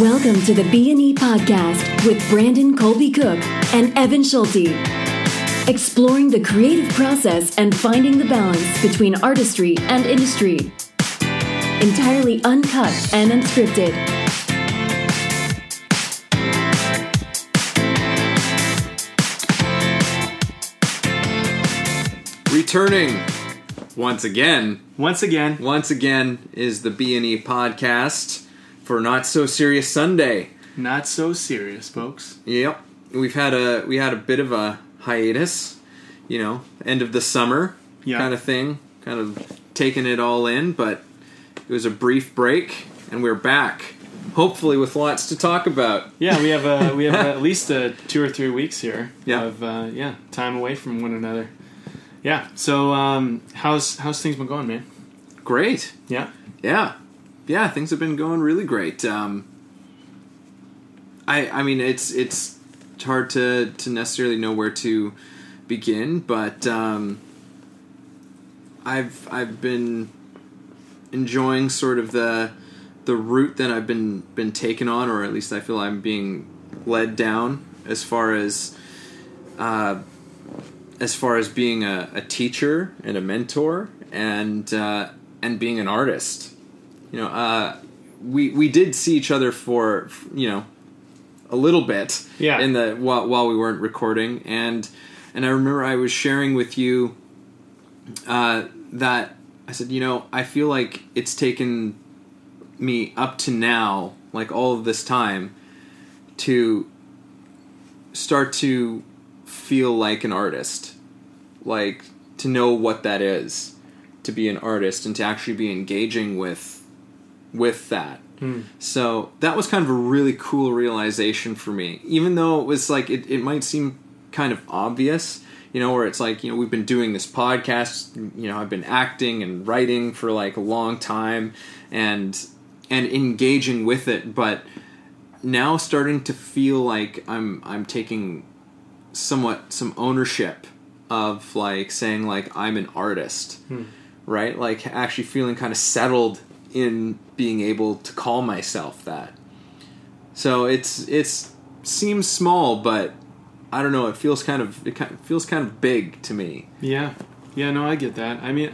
Welcome to the B&E podcast with Brandon Colby Cook and Evan Schulte. Exploring the creative process and finding the balance between artistry and industry. Entirely uncut and unscripted. Returning once again, Once again, once again is the B and E podcast for Not So Serious Sunday. not so serious, folks. Yep, we've had a we had a bit of a hiatus, you know, end of the summer Yeah. kind of thing, kind of taking it all in, but it was a brief break, and we're back, hopefully with lots to talk about. Yeah, we have a, we have at least uh, two or three weeks here Yeah. of uh, yeah time away from one another. Yeah. So um, how's how's things been going, man? Great, Yeah. yeah, yeah, things have been going really great. Um, I I mean it's it's hard to to necessarily know where to begin, but um, I've I've been enjoying sort of the the route that I've been been taken on, or at least I feel I'm being led down as far as uh, as far as being a, a teacher and a mentor and uh, and being an artist. You know, uh, we we did see each other for you know a little bit Yeah. in the while, while we weren't recording and and I remember I was sharing with you uh, that I said you know I feel like it's taken me up to now like all of this time to start to feel like an artist like to know what that is to be an artist and to actually be engaging with with that. Hmm. So that was kind of a really cool realization for me. Even though it was like it, it might seem kind of obvious you know where it's like you know we've been doing this podcast you know i've been acting and writing for like a long time and and engaging with it but now starting to feel like i'm i'm taking somewhat some ownership of like saying like i'm an artist hmm. right? Like actually feeling kind of settled in being able to call myself that so it's it's seems small but i don't know it feels kind of it kind of feels kind of big to me Yeah. Yeah. No, I get that. I mean,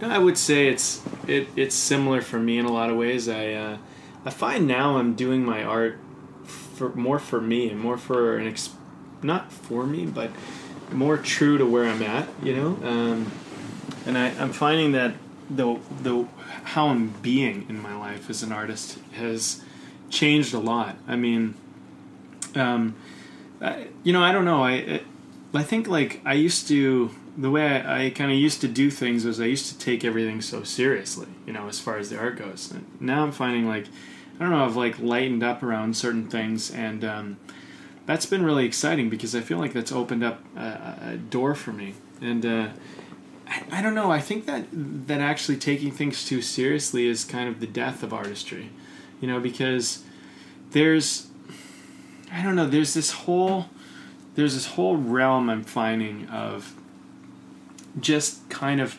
you know, I would say it's it it's similar for me in a lot of ways. I uh, I find now I'm doing my art for more for me and more for an ex- not for me, but more true to where I'm at. You know, um, and I, I'm finding that the the how I'm being in my life as an artist has changed a lot. I mean, um, I, you know, I don't know. I I- think like I used to the way I, I kind of used to do things was I used to take everything so seriously. You know, as far as the art goes. And now I'm finding like I don't know. I've like lightened up around certain things and. Um, that's been really exciting because I feel like that's opened up a, a door for me, and uh, I, I don't know. I think that that actually taking things too seriously is kind of the death of artistry, you know, because there's I don't know. There's this whole there's this whole realm I'm finding of just kind of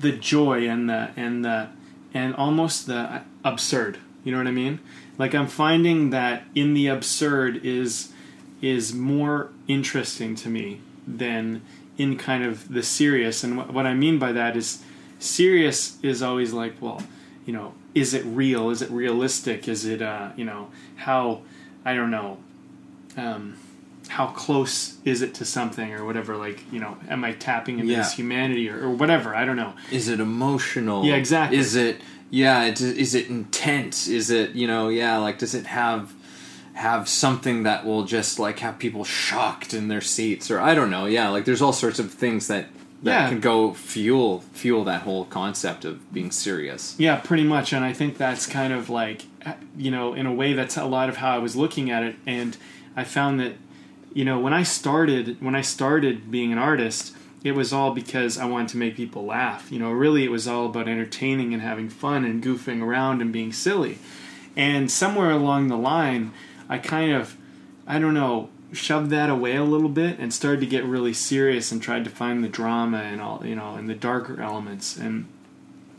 the joy and the and the and almost the absurd. You know what I mean? Like I'm finding that in the absurd is is more interesting to me than in kind of the serious. And what, what I mean by that is serious is always like, well, you know, is it real? Is it realistic? Is it, uh, you know, how, I don't know, um, how close is it to something or whatever? Like, you know, am I tapping into Yeah. this humanity or, or whatever? I don't know. is it emotional Yeah, exactly. is it yeah it, is it intense is it you know yeah like does it have have something that will just like have people shocked in their seats or i don't know yeah like there's all sorts of things that that Yeah. can go fuel fuel that whole concept of being serious Yeah, pretty much. And I think that's kind of like, you know, in a way, that's a lot of how I was looking at it. And I found that, you know, when I started, when I started being an artist, it was all because I wanted to make people laugh. You know, really, it was all about entertaining and having fun and goofing around and being silly. And somewhere along the line, I kind of, I don't know, shoved that away a little bit and started to get really serious and tried to find the drama and all, you know, and the darker elements. And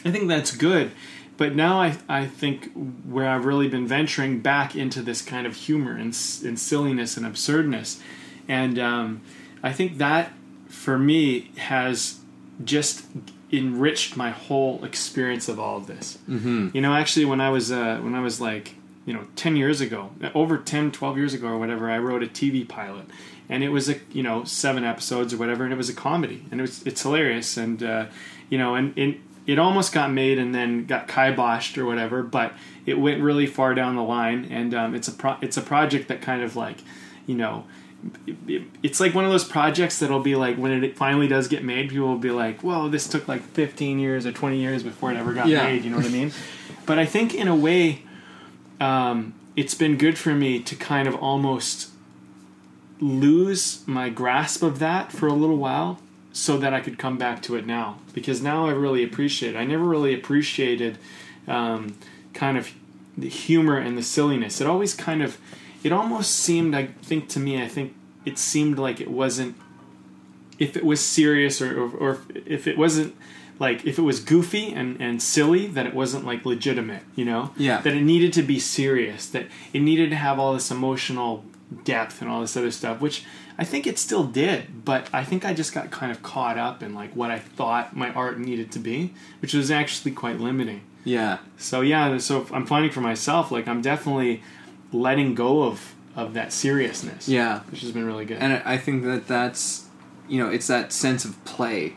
I think that's good, but now I I think where I've really been venturing back into this kind of humor and, and silliness and absurdness, and um, I think that for me has just enriched my whole experience of all of this. Mm-hmm. You know, actually, when I was uh, when I was like you know 10 years ago over 10 12 years ago or whatever i wrote a tv pilot. And it was a you know seven episodes or whatever and it was a comedy. And it was it's hilarious. And uh, you know and, and it almost got made and then got kiboshed or whatever but it went really far down the line. And um, it's a pro- it's a project that kind of like you know it- it's like one of those projects that'll be like when it finally does get made people will be like well this took like 15 years or 20 years before it ever got Yeah. made you know what i mean? But i think in a way um, it's been good for me to kind of almost lose my grasp of that for a little while so that I could come back to it now because now I really appreciate it. I never really appreciated um, kind of the humor and the silliness. It always kind of, it almost seemed, I think to me, I think it seemed like it wasn't, if it was serious or, or, or if it wasn't like if it was goofy and, and silly that it wasn't like legitimate you know Yeah. that it needed to be serious that it needed to have all this emotional depth and all this other stuff which i think it still did but i think i just got kind of caught up in like what i thought my art needed to be which was actually quite limiting Yeah. so yeah so i'm finding for myself like i'm definitely letting go of of that seriousness Yeah. which has been really good And I think that that's, you know, it's that sense of play.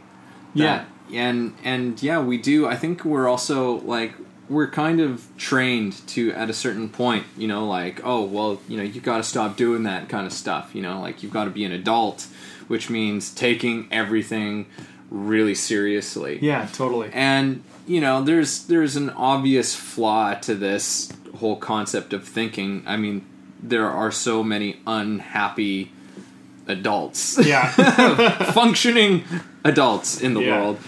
yeah and and yeah, we do. I think we're also like we're kind of trained to at a certain point, you know, like oh well, you know, you got to stop doing that kind of stuff. You know, like you've got to be an adult, which means taking everything really seriously. yeah totally And you know, there's there's an obvious flaw to this whole concept of thinking. I mean, there are so many unhappy adults, yeah functioning adults in the Yeah. world,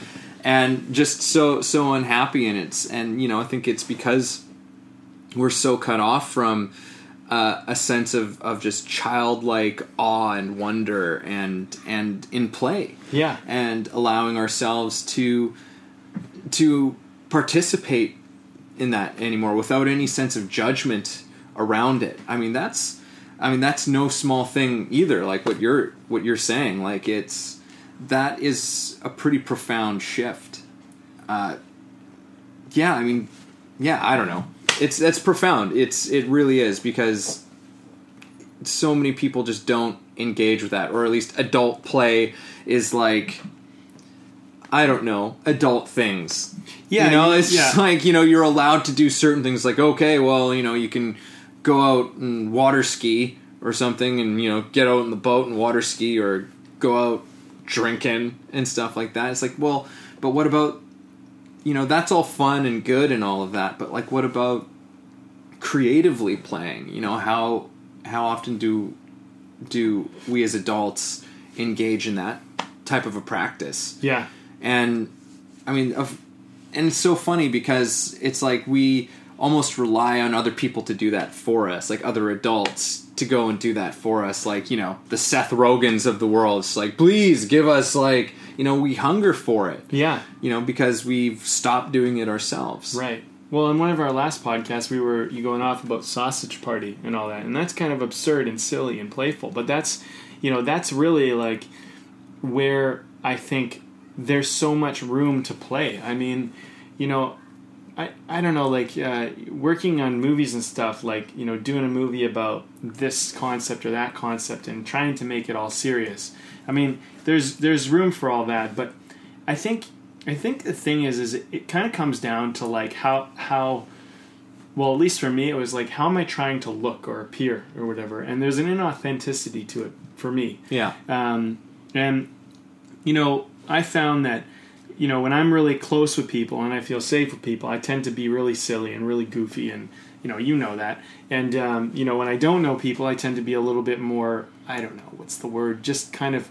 and just so so unhappy and it's And you know, I think it's because we're so cut off from uh, a sense of, of just childlike awe and wonder and and in play. Yeah. And allowing ourselves to to participate in that anymore without any sense of judgment around it. I mean that's I mean that's no small thing either like what you're what you're saying. Like it's that is a pretty profound shift. Uh yeah, I mean yeah, I don't know. It's that's profound. It's it really is because so many people just don't engage with that or at least adult play is like I don't know, adult things. Yeah, you know, it's just yeah. like, you know, you're allowed to do certain things like okay, well, you know, you can go out and water ski or something and, you know, get out in the boat and water ski or go out drinking and stuff like that. It's like, well, but what about you know, that's all fun and good and all of that, but like what about creatively playing? You know, how how often do do we as adults engage in that type of a practice? yeah and I mean, of, and it's so funny because it's like we almost rely on other people to do that for us, like other adults to go and do that for us, like you know the Seth Rogens of the world. It's like, please give us like you know we hunger for it, yeah you know, because we've stopped doing it ourselves. Right. Well, in one of our last podcasts, we were you going off about sausage party and all that, and that's kind of absurd and silly and playful. But that's, you know, that's really like where I think there's so much room to play. I mean, you know, I I don't know, like uh, working on movies and stuff, like you know, doing a movie about this concept or that concept and trying to make it all serious. I mean, there's there's room for all that, but I think I think the thing is is it, it kind of comes down to like how how well at least for me it was like how am I trying to look or appear or whatever and there's an inauthenticity to it for me Yeah. um, and you know I found that you know when I'm really close with people and I feel safe with people I tend to be really silly and really goofy and you know you know that and um, you know when I don't know people I tend to be a little bit more I don't know what's the word just kind of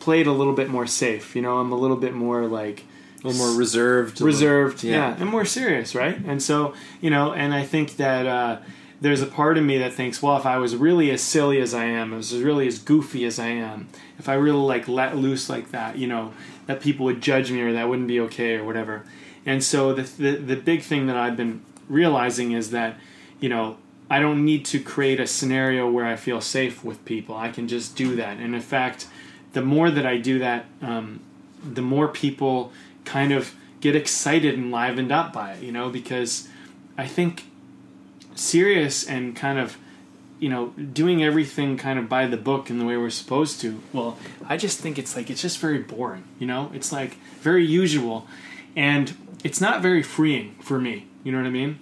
play it a little bit more safe you know I'm a little bit more like A little more reserved. a little- reserved, yeah. yeah. and more serious, right? And so, you know, and I think that uh, there's a part of me that thinks, well, if I was really as silly as I am, as really as goofy as I am, if I really like let loose like that, you know, that people would judge me or that wouldn't be okay or whatever. And so the, the the big thing that I've been realizing is that, you know, I don't need to create a scenario where I feel safe with people. I can just do that. And in fact, the more that I do that, um, the more people kind of get excited and livened up by it, you know, because I think serious and kind of you know doing everything kind of by the book in the way we're supposed to well i just think it's like it's just very boring you know? It's like very usual and it's not very freeing for me you know what i mean?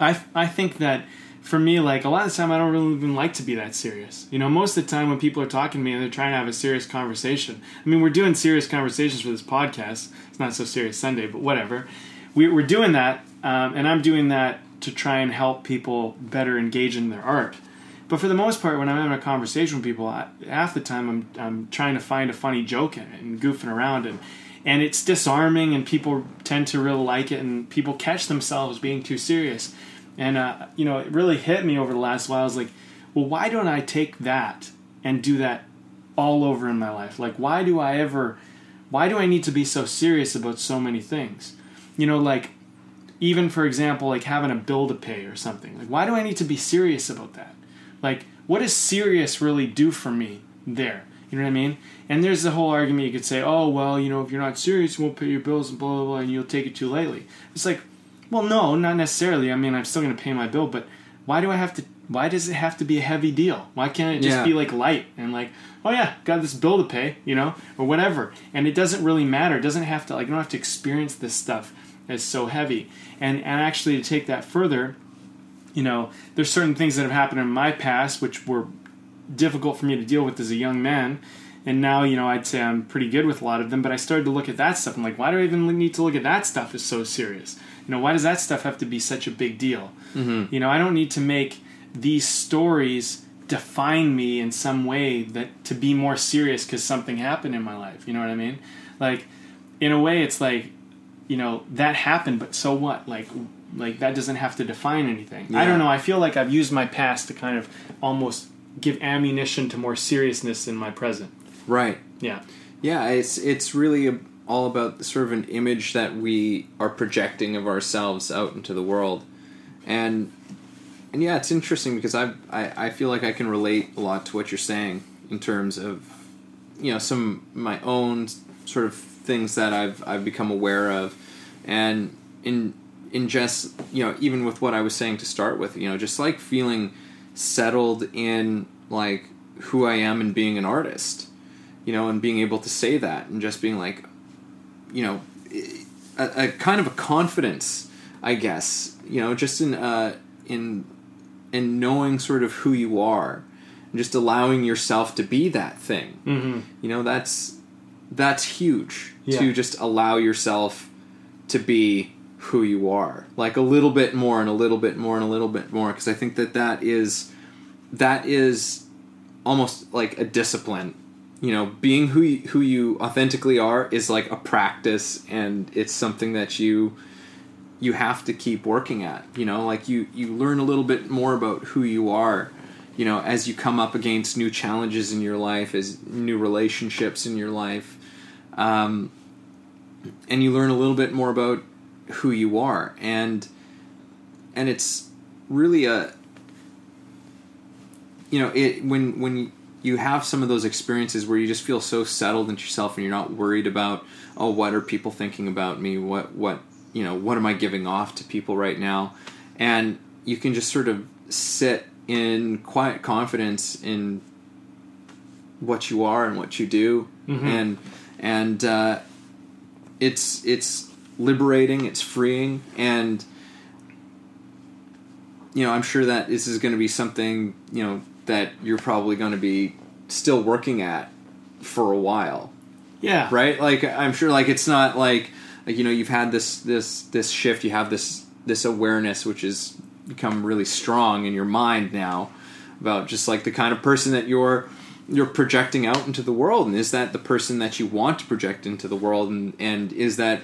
I i think that for me like a lot of the time i don't really even like to be that serious you know? Most of the time when people are talking to me and they're trying to have a serious conversation i mean we're doing serious conversations for this podcast it's not so serious sunday but whatever we, are doing that um, and i'm doing that to try and help people better engage in their art. But for the most part, when I'm having a conversation with people, I, half the time I'm, I'm trying to find a funny joke and goofing around and and it's disarming and people tend to really like it and people catch themselves being too serious. And uh, you know, it really hit me over the last while. I was like, well, why don't I take that and do that all over in my life? Like, why do I ever? Why do I need to be so serious about so many things? You know, like even for example like having a bill to pay or something. Like why do i need to be serious about that? Like what does serious really do for me there? You know what i mean? And there's the whole argument you could say oh well you know if you're not serious you won't pay your bills and blah blah blah and you'll take it too lightly. It's like well no not necessarily. I mean i'm still going to pay my bill but why do i have to why does it have to be a heavy deal? Why can't it just Yeah. be like light and like oh yeah got this bill to pay you know or whatever. And it doesn't really matter. It doesn't have to like you don't have to experience this stuff as so heavy. And and actually to take that further you know there's certain things that have happened in my past which were difficult for me to deal with as a young man. And now you know i'd say i'm pretty good with a lot of them but i started to look at that stuff. I'm like why do i even need to look at that stuff as so serious? You know why does that stuff have to be such a big deal? Mm-hmm. You know i don't need to make these stories define me in some way that to be more serious because something happened in my life. You know what i mean? Like in a way it's like you know that happened but so what? Like like that doesn't have to define anything. I don't know i feel like i've used my past to kind of almost give ammunition to more seriousness in my present. Right. yeah. Yeah, it's it's really a, all about sort of an image that we are projecting of ourselves out into the world, and and yeah, it's interesting because I I I feel like I can relate a lot to what you're saying in terms of you know some my own sort of things that I've I've become aware of, and in in just you know even with what I was saying to start with, you know, just like feeling settled in like who I am and being an artist you know, and being able to say that and just being like, you know, a, a kind of a confidence, I guess, you know, just in uh, in in knowing sort of who you are, and just allowing yourself to be that thing. mm-hmm. You know, that's that's huge Yeah. to just allow yourself to be who you are, like a little bit more and a little bit more and a little bit more, because I think that that is that is almost like a discipline. You know being who you, who you authentically are is like a practice and it's something that you you have to keep working at. You know like you you learn a little bit more about who you are you know as you come up against new challenges in your life as new relationships in your life um, and you learn a little bit more about who you are. And and it's really a you know it when when you have some of those experiences where you just feel so settled into yourself and you're not worried about oh what are people thinking about me? What what you know what am i giving off to people right now? And you can just sort of sit in quiet confidence in what you are and what you do. Mhm. and and uh, it's it's liberating it's freeing and you know i'm sure that this is going to be something you know that you're probably going to be still working at for a while. Yeah. Right? Like i'm sure like it's not like like you know you've had this this this shift you have this this awareness which has become really strong in your mind now about just like the kind of person that you're you're projecting out into the world and is that the person that you want to project into the world and and is that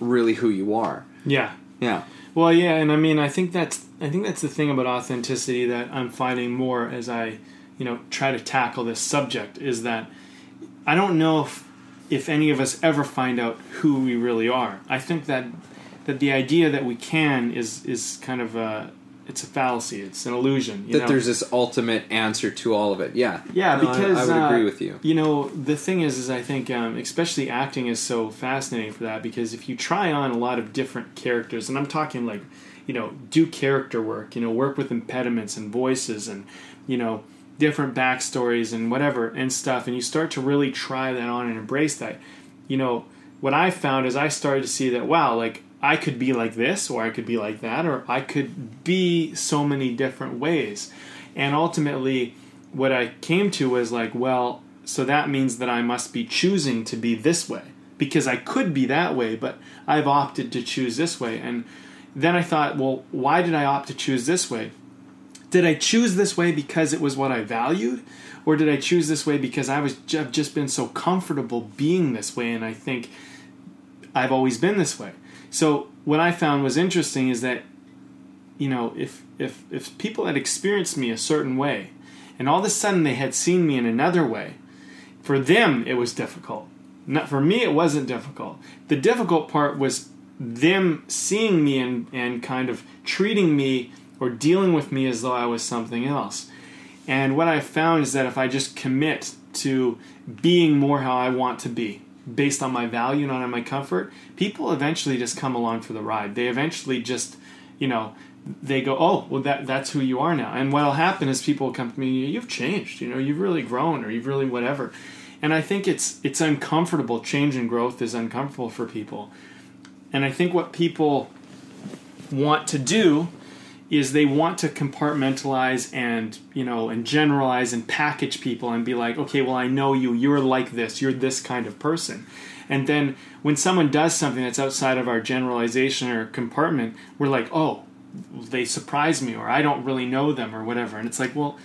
really who you are? Yeah. Yeah. Well, yeah, and I mean, I think that's I think that's the thing about authenticity that I'm finding more as I, you know, try to tackle this subject is that I don't know if if any of us ever find out who we really are. I think that that the idea that we can is is kind of a it's a fallacy. It's an illusion. You that know? there's this ultimate answer to all of it. Yeah. Yeah, No, I- because I, would uh, agree with you. You know, the thing is, is I think, um, especially acting is so fascinating for that because if you try on a lot of different characters, and I'm talking like, you know, do character work, you know, work with impediments and voices and, you know, different backstories and whatever and stuff, and you start to really try that on and embrace that. You know, what I found is I started to see that wow, like I could be like this, or I could be like that, or I could be so many different ways. And ultimately, what I came to was like, well, so that means that I must be choosing to be this way because I could be that way, but I've opted to choose this way. And then I thought, well, why did I opt to choose this way? Did I choose this way because it was what I valued? Or did I choose this way because I was I've just been so comfortable being this way and I think I've always been this way. So what I found was interesting is that you know if if if people had experienced me a certain way and all of a sudden they had seen me in another way, for them it was difficult. Not for me it wasn't difficult. The difficult part was them seeing me and, and kind of treating me or dealing with me as though I was something else. And what I found is that if I just commit to being more how I want to be, based on my value, not on my comfort, people eventually just come along for the ride. They eventually just, you know, they go, oh, well, that that's who you are now. And what'll happen is people will come to me, you've changed, you know, you've really grown, or you've really whatever. And I think it's it's uncomfortable. Change and growth is uncomfortable for people. And I think what people want to do is they want to compartmentalize and you know and generalize and package people and be like okay well i know you you're like this you're this kind of person. And then when someone does something that's outside of our generalization or compartment we're like oh they surprise me or i don't really know them or whatever. And it's like well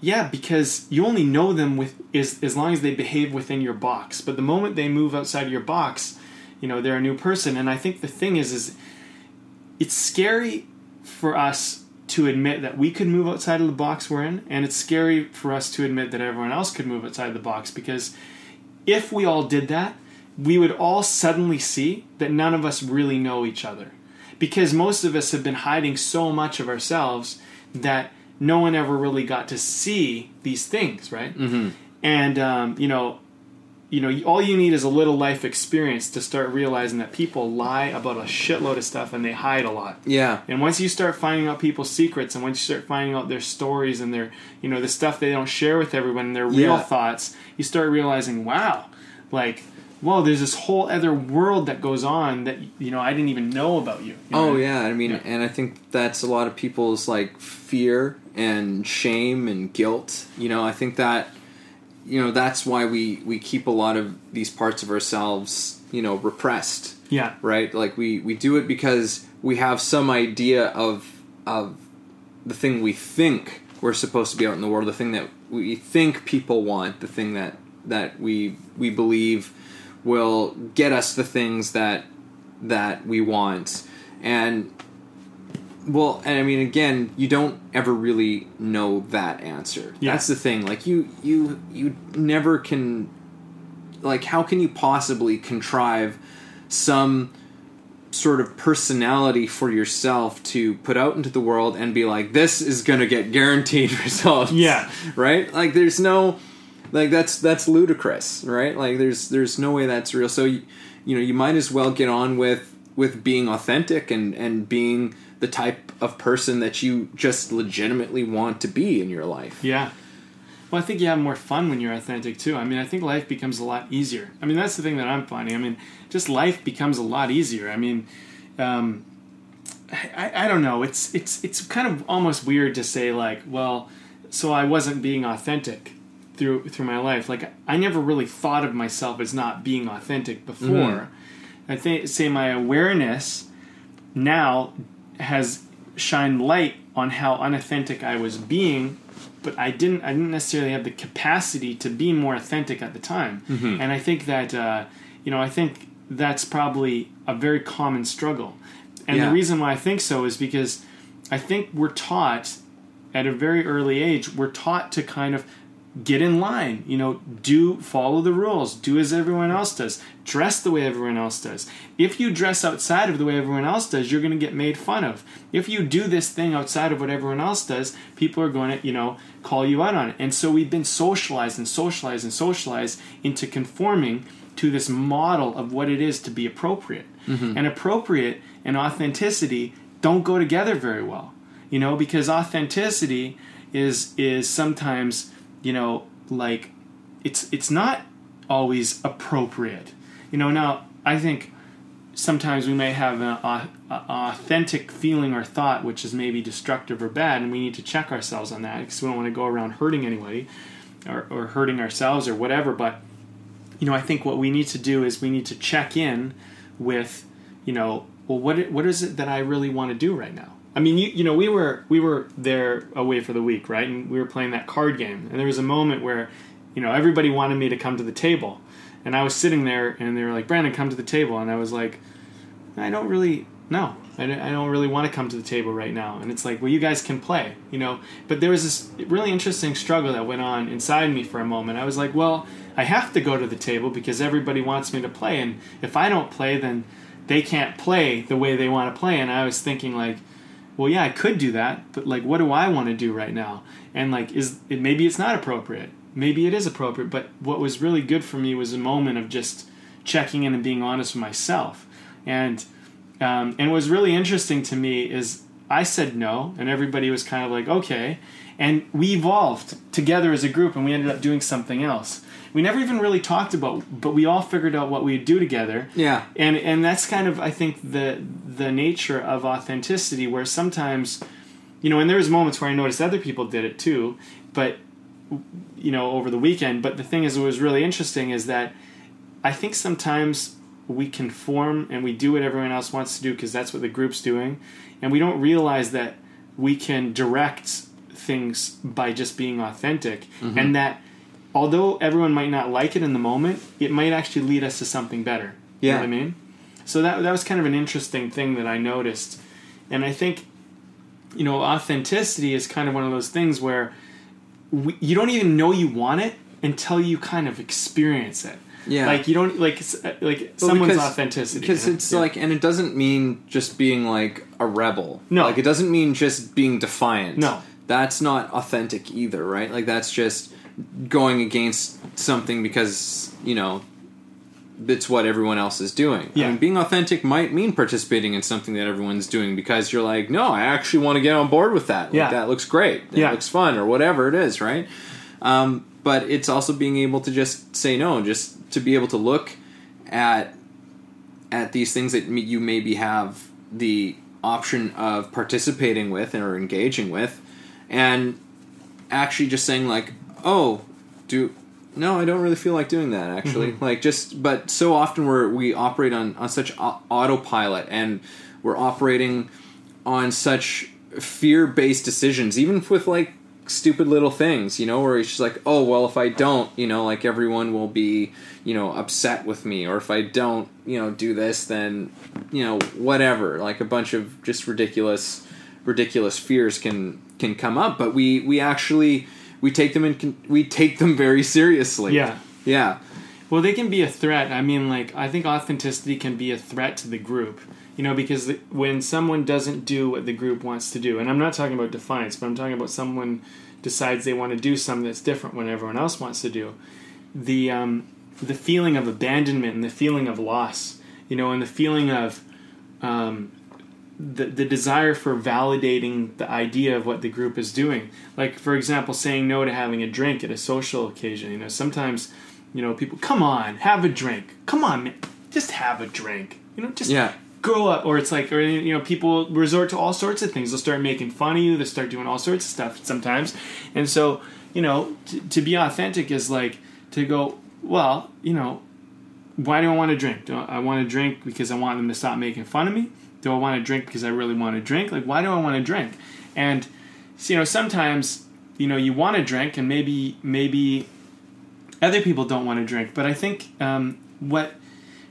yeah because you only know them with is as long as they behave within your box. But the moment they move outside of your box you know they're a new person. And i think the thing is is it's scary for us to admit that we could move outside of the box we're in, and it's scary for us to admit that everyone else could move outside the box because if we all did that, we would all suddenly see that none of us really know each other. Because most of us have been hiding so much of ourselves that no one ever really got to see these things, right? Mm-hmm. And um, you know, you know, all you need is a little life experience to start realizing that people lie about a shitload of stuff and they hide a lot. Yeah. And once you start finding out people's secrets, and once you start finding out their stories and their, you know, the stuff they don't share with everyone, and their real Yeah. thoughts, you start realizing, wow, like, whoa, there's this whole other world that goes on that you know I didn't even know about you. you oh, know? Oh yeah, I mean, Yeah. and I think that's a lot of people's like fear and shame and guilt. You know, I think that you know that's why we we keep a lot of these parts of ourselves, you know, repressed. yeah, Right? Like we we do it because we have some idea of of the thing we think we're supposed to be out in the world, the thing that we think people want, the thing that that we we believe will get us the things that that we want. And well, and I mean again, you don't ever really know that answer. Yeah. That's the thing. Like you you you never can like how can you possibly contrive some sort of personality for yourself to put out into the world and be like this is going to get guaranteed results Yeah. right like there's no like that's that's ludicrous right like there's there's no way that's real so you, you know you might as well get on with with being authentic and and being the type of person that you just legitimately want to be in your life yeah. Well, I think you have more fun when you're authentic too. I mean, I think life becomes a lot easier. I mean, that's the thing that I'm finding. I mean, just life becomes a lot easier. I mean, um, I, I don't know. It's it's it's kind of almost weird to say like, well, so I wasn't being authentic through through my life. Like I never really thought of myself as not being authentic before. I think say my awareness now has shined light on how unauthentic I was being, but I didn't I didn't necessarily have the capacity to be more authentic at the time. And I think that uh, you know I think that's probably a very common struggle. And Yeah. the reason why I think so is because I think we're taught at a very early age we're taught to kind of get in line you know do follow the rules do as everyone else does dress the way everyone else does. If you dress outside of the way everyone else does you're going to get made fun of. If you do this thing outside of what everyone else does people are going to you know call you out on it. And so we've been socialized and socialized and socialized into conforming to this model of what it is to be appropriate. Mm-hmm. And appropriate and authenticity don't go together very well you know because authenticity is is sometimes you know like it's it's not always appropriate. You know now i think sometimes we may have an a- authentic feeling or thought which is maybe destructive or bad and we need to check ourselves on that because we don't want to go around hurting anybody or, or hurting ourselves or whatever but you know i think what we need to do is we need to check in with you know well what what is it that i really want to do right now I mean, you, you know, we were we were there away for the week, right? And we were playing that card game, and there was a moment where, you know, everybody wanted me to come to the table, and I was sitting there, and they were like, "Brandon, come to the table," and I was like, "I don't really no, I don't, I don't really want to come to the table right now." And it's like, "Well, you guys can play," you know. But there was this really interesting struggle that went on inside me for a moment. I was like, "Well, I have to go to the table because everybody wants me to play, and if I don't play, then they can't play the way they want to play." And I was thinking like well yeah i could do that but like what do i want to do right now? And like is it maybe it's not appropriate. Maybe it is appropriate but what was really good for me was a moment of just checking in and being honest with myself. And um, and what was really interesting to me is i said no and everybody was kind of like okay. And we evolved together as a group and we ended up doing something else we never even really talked about but we all figured out what we'd do together. Yeah. and and that's kind of I think the the nature of authenticity where sometimes you know and there was moments where I noticed other people did it too but you know over the weekend. But the thing is what was really interesting is that I think sometimes we conform and we do what everyone else wants to do because that's what the group's doing. And we don't realize that we can direct things by just being authentic. Mm-hmm. And that although everyone might not like it in the moment it might actually lead us to something better you know Yeah. what I mean so that that was kind of an interesting thing that I noticed, and I think, you know, authenticity is kind of one of those things where we, you don't even know you want it until you kind of experience it. Yeah. like you don't like uh, like Well, someone's because- authenticity because it's Yeah. like and it doesn't mean just being like a rebel No. like it doesn't mean just being defiant No. that's not authentic either right like that's just going against something because you know it's what everyone else is doing Yeah. I mean, being authentic might mean participating in something that everyone's doing because you're like no i actually want to get on board with that like, Yeah. that looks great that Yeah. looks fun or whatever it is right um, but it's also being able to just say no just to be able to look at at these things that you maybe have the option of participating with or engaging with and actually just saying like oh do no i don't really feel like doing that actually. Mm-hmm. Like just but so often we're we operate on on such au- autopilot and we're operating on such fear-based decisions even with like stupid little things you know where it's just like oh well if i don't you know like everyone will be you know upset with me or if i don't you know do this then you know whatever. Like a bunch of just ridiculous ridiculous fears can can come up but we we actually we take them in we take them very seriously Yeah. yeah Well, they can be a threat. I mean, like I think authenticity can be a threat to the group. You know, because the, when someone doesn't do what the group wants to do, and I'm not talking about defiance, but I'm talking about someone decides they want to do something that's different when everyone else wants to do. The um, the feeling of abandonment and the feeling of loss, you know, and the feeling of um, the, the desire for validating the idea of what the group is doing. Like, for example, saying no to having a drink at a social occasion. You know, sometimes, you know, people, come on, have a drink. Come on, man, just have a drink. You know, just Yeah. grow up. Or it's like, or, you know, people resort to all sorts of things. They'll start making fun of you, they'll start doing all sorts of stuff sometimes. And so, you know, t- to be authentic is like to go, well, you know, why do I want to drink? Do I want to drink because I want them to stop making fun of me? Do I want to drink because I really want to drink? Like, why do I want to drink? And you know, sometimes you know you want to drink, and maybe maybe other people don't want to drink. But I think um, what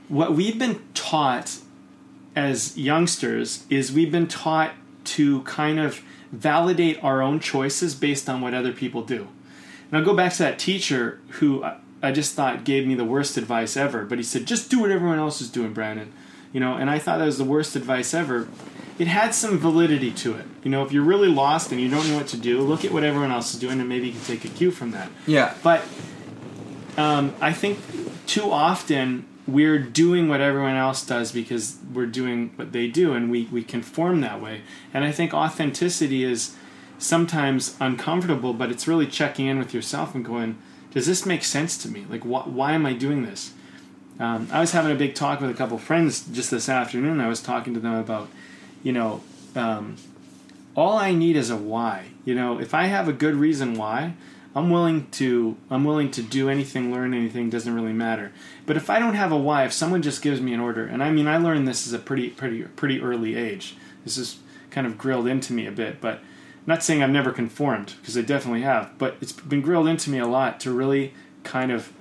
what we've been taught as youngsters is we've been taught to kind of validate our own choices based on what other people do. And I'll go back to that teacher who I, I just thought gave me the worst advice ever. But he said, just do what everyone else is doing, Brandon. You know, and I thought that was the worst advice ever. It had some validity to it. You know, if you're really lost and you don't know what to do, look at what everyone else is doing and maybe you can take a cue from that. Yeah. But um, I think too often we're doing what everyone else does because we're doing what they do and we, we conform that way. And I think authenticity is sometimes uncomfortable, but it's really checking in with yourself and going, does this make sense to me? Like, wh- why am I doing this? Um, I was having a big talk with a couple friends just this afternoon. I was talking to them about, you know, um, all I need is a why. You know, if I have a good reason why, I'm willing to I'm willing to do anything, learn anything, doesn't really matter. But if I don't have a why, if someone just gives me an order, and I mean I learned this at a pretty pretty pretty early age. This is kind of grilled into me a bit, but not saying I've never conformed because I definitely have, but it's been grilled into me a lot to really kind of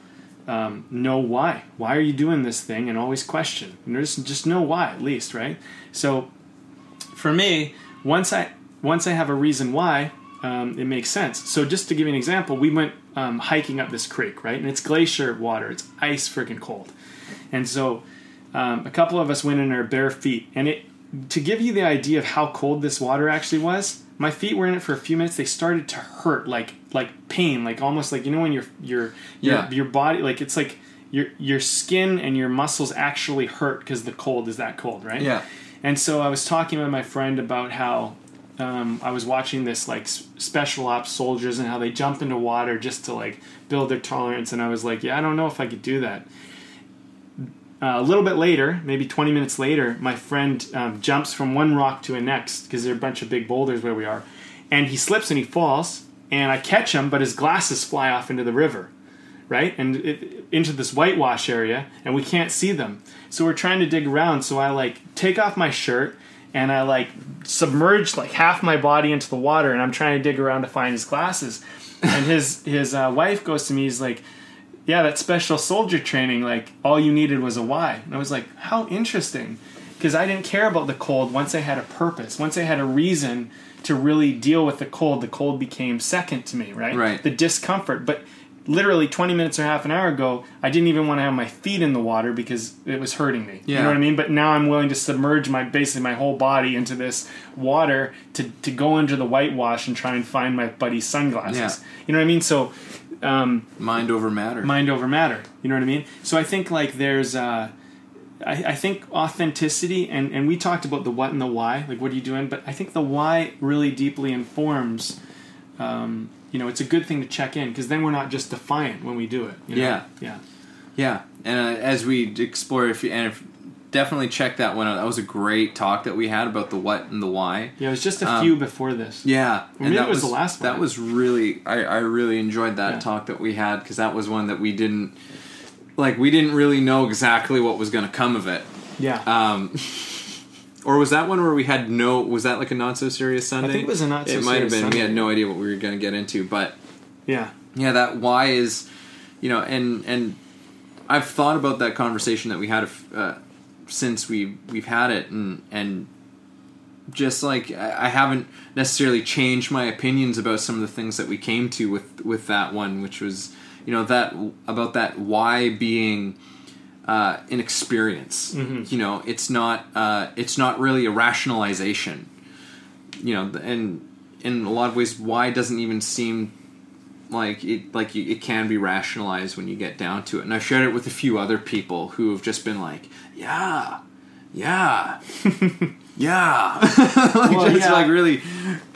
um, know why. Why are you doing this thing? And always question. And just just know why at least, right? So for me, once I once I have a reason why, um, it makes sense. So just to give you an example, we went um, hiking up this creek, right? And it's glacier water. It's ice freaking cold. And so um, a couple of us went in our bare feet. And it to give you the idea of how cold this water actually was, my feet were in it for a few minutes. They started to hurt, like like pain, like almost like you know when your your your, Yeah. your body, like it's like your your skin and your muscles actually hurt because the cold is that cold, right? Yeah. And so I was talking with my friend about how um, I was watching this like special ops soldiers and how they jump into water just to like build their tolerance. And I was like, yeah, I don't know if I could do that. Uh, a little bit later, maybe 20 minutes later, my friend um, jumps from one rock to a next because there are a bunch of big boulders where we are. And he slips and he falls. And I catch him, but his glasses fly off into the river right? And it, into this whitewash area, and we can't see them. So we're trying to dig around. So I like take off my shirt and I like submerge like half my body into the water, and I'm trying to dig around to find his glasses. And his his uh, wife goes to me, he's like, "Yeah, that special soldier training, like all you needed was a why." And I was like, "How interesting." Because I didn't care about the cold once I had a purpose, once I had a reason to really deal with the cold, the cold became second to me, right? Right. The discomfort. But literally 20 minutes or half an hour ago, I didn't even want to have my feet in the water because it was hurting me. Yeah. You know what I mean? But now I'm willing to submerge my basically my whole body into this water to, to go under the whitewash and try and find my buddy's sunglasses. Yeah. You know what I mean? So um, Mind over matter. mind over matter. You know what I mean? So I think like there's uh, I, I think authenticity and, and we talked about the what and the why, like what are you doing? But I think the why really deeply informs um, you know, it's a good thing to check in because then we're not just defiant when we do it. you know? Yeah. Yeah. Yeah, and uh, as we explore, if you, and if, definitely check that one out. That was a great talk that we had about the what and the why. Yeah, it was just a Um, few before this. Yeah, Or maybe it was the last one. That was really, I, I really enjoyed that Yeah. talk that we had because that was one that we didn't, like, we didn't really know exactly what was going to come of it. Yeah. Um, or was that one where we had no? Was that like a not so serious Sunday? think it was a not so serious Sunday. It might have been. We had no idea what we were going to get into, but yeah. yeah, that why is, you know, and and I've thought about that conversation that we had uh, since we we've had it, and and just like I haven't necessarily changed my opinions about some of the things that we came to with with that one, which was you know that about that why being uh, an experience. You know, it's not uh, it's not really a rationalization. You know, and in a lot of ways, why doesn't even seem like it like you, it can be rationalized when you get down to it. And I've shared it with a few other people who have just been like, yeah, yeah, yeah, like, Well, just yeah. like really,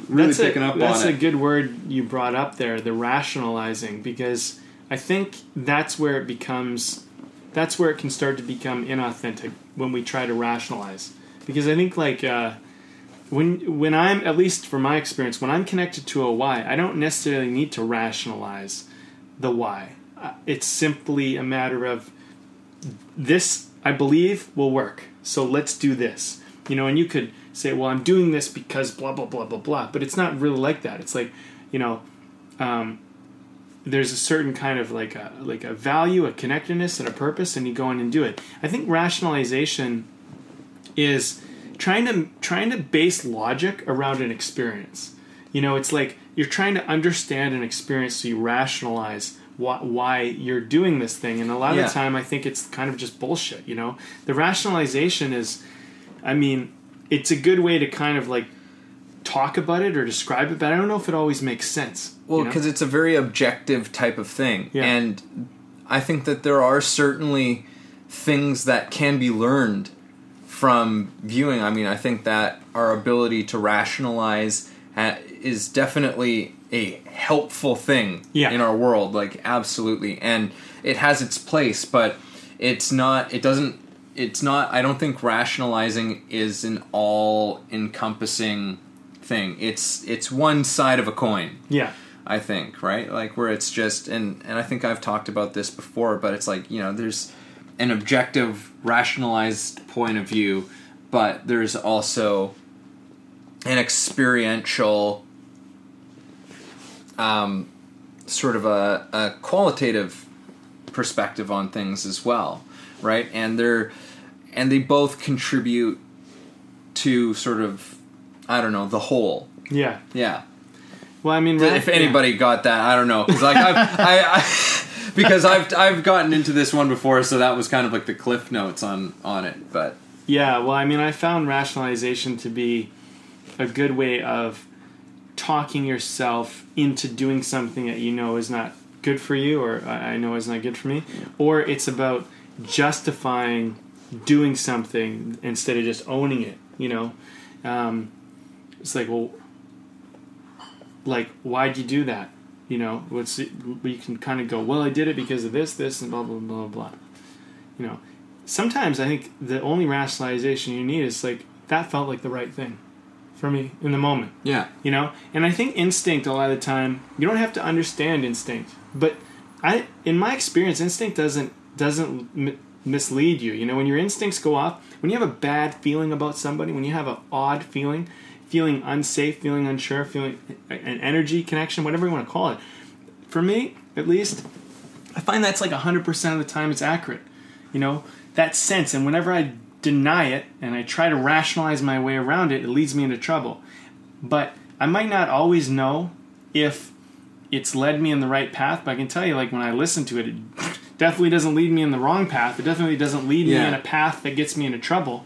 really that's picking a, up that's a it. good word you brought up there, the rationalizing, because I think that's where it becomes, that's where it can start to become inauthentic when we try to rationalize. Because I think like uh, when when I'm at least from my experience, when I'm connected to a why, I don't necessarily need to rationalize the why. Uh, It's simply a matter of this I believe will work. So let's do this. You know, and you could say, well, I'm doing this because blah blah blah blah blah. But it's not really like that. It's like, you know, um, there's a certain kind of like a like a value, a connectedness, and a purpose, and you go in and do it. I think rationalization is trying to trying to base logic around an experience. You know, it's like you're trying to understand an experience so you rationalize why, why you're doing this thing and a lot Yeah. of the time i think it's kind of just bullshit you know the rationalization is i mean it's a good way to kind of like talk about it or describe it but i don't know if it always makes sense Well, you know? because it's a very objective type of thing, Yeah. and I think that there are certainly things that can be learned from viewing. I mean, I think that our ability to rationalize uh, is definitely a helpful thing Yeah. in our world. Like, absolutely, and it has its place, but it's not. It doesn't. It's not. I don't think rationalizing is an all-encompassing thing. It's it's one side of a coin. yeah I think, right? Like where it's just and and I think I've talked about this before, but it's like, you know, there's an objective rationalized point of view, but there's also an experiential um sort of a, a qualitative perspective on things as well, right? And they're and they both contribute to sort of I don't know, the whole. yeah Yeah well i mean if yeah. anybody got that, I don't know because like I've, I, I because I've I've gotten into this one before, so that was kind of like the cliff notes on on it. But Yeah, well, I mean, I found rationalization to be a good way of talking yourself into doing something that you know is not good for you, or I know is not good for me, or it's about justifying doing something instead of just owning it. You know, um, it's like, well, like, why'd you do that? You know, what's we can kind of go, well, I did it because of this, this, and blah blah blah blah. You know, sometimes I think the only rationalization you need is like that felt like the right thing for me in the moment. yeah, You know, and I think instinct a lot of the time you don't have to understand instinct, but I, in my experience, instinct doesn't doesn't m- mislead you. You know, when your instincts go off, when you have a bad feeling about somebody, when you have an odd feeling, feeling unsafe, feeling unsure, feeling an energy connection, whatever you want to call it. For me, at least, I find that's like 100% of the time it's accurate. You know, that sense. And whenever I deny it and I try to rationalize my way around it, it leads me into trouble. But I might not always know if it's led me in the right path, but I can tell you, like, when I listen to it, it definitely doesn't lead me in the wrong path. It definitely doesn't lead me in a path that gets me into trouble.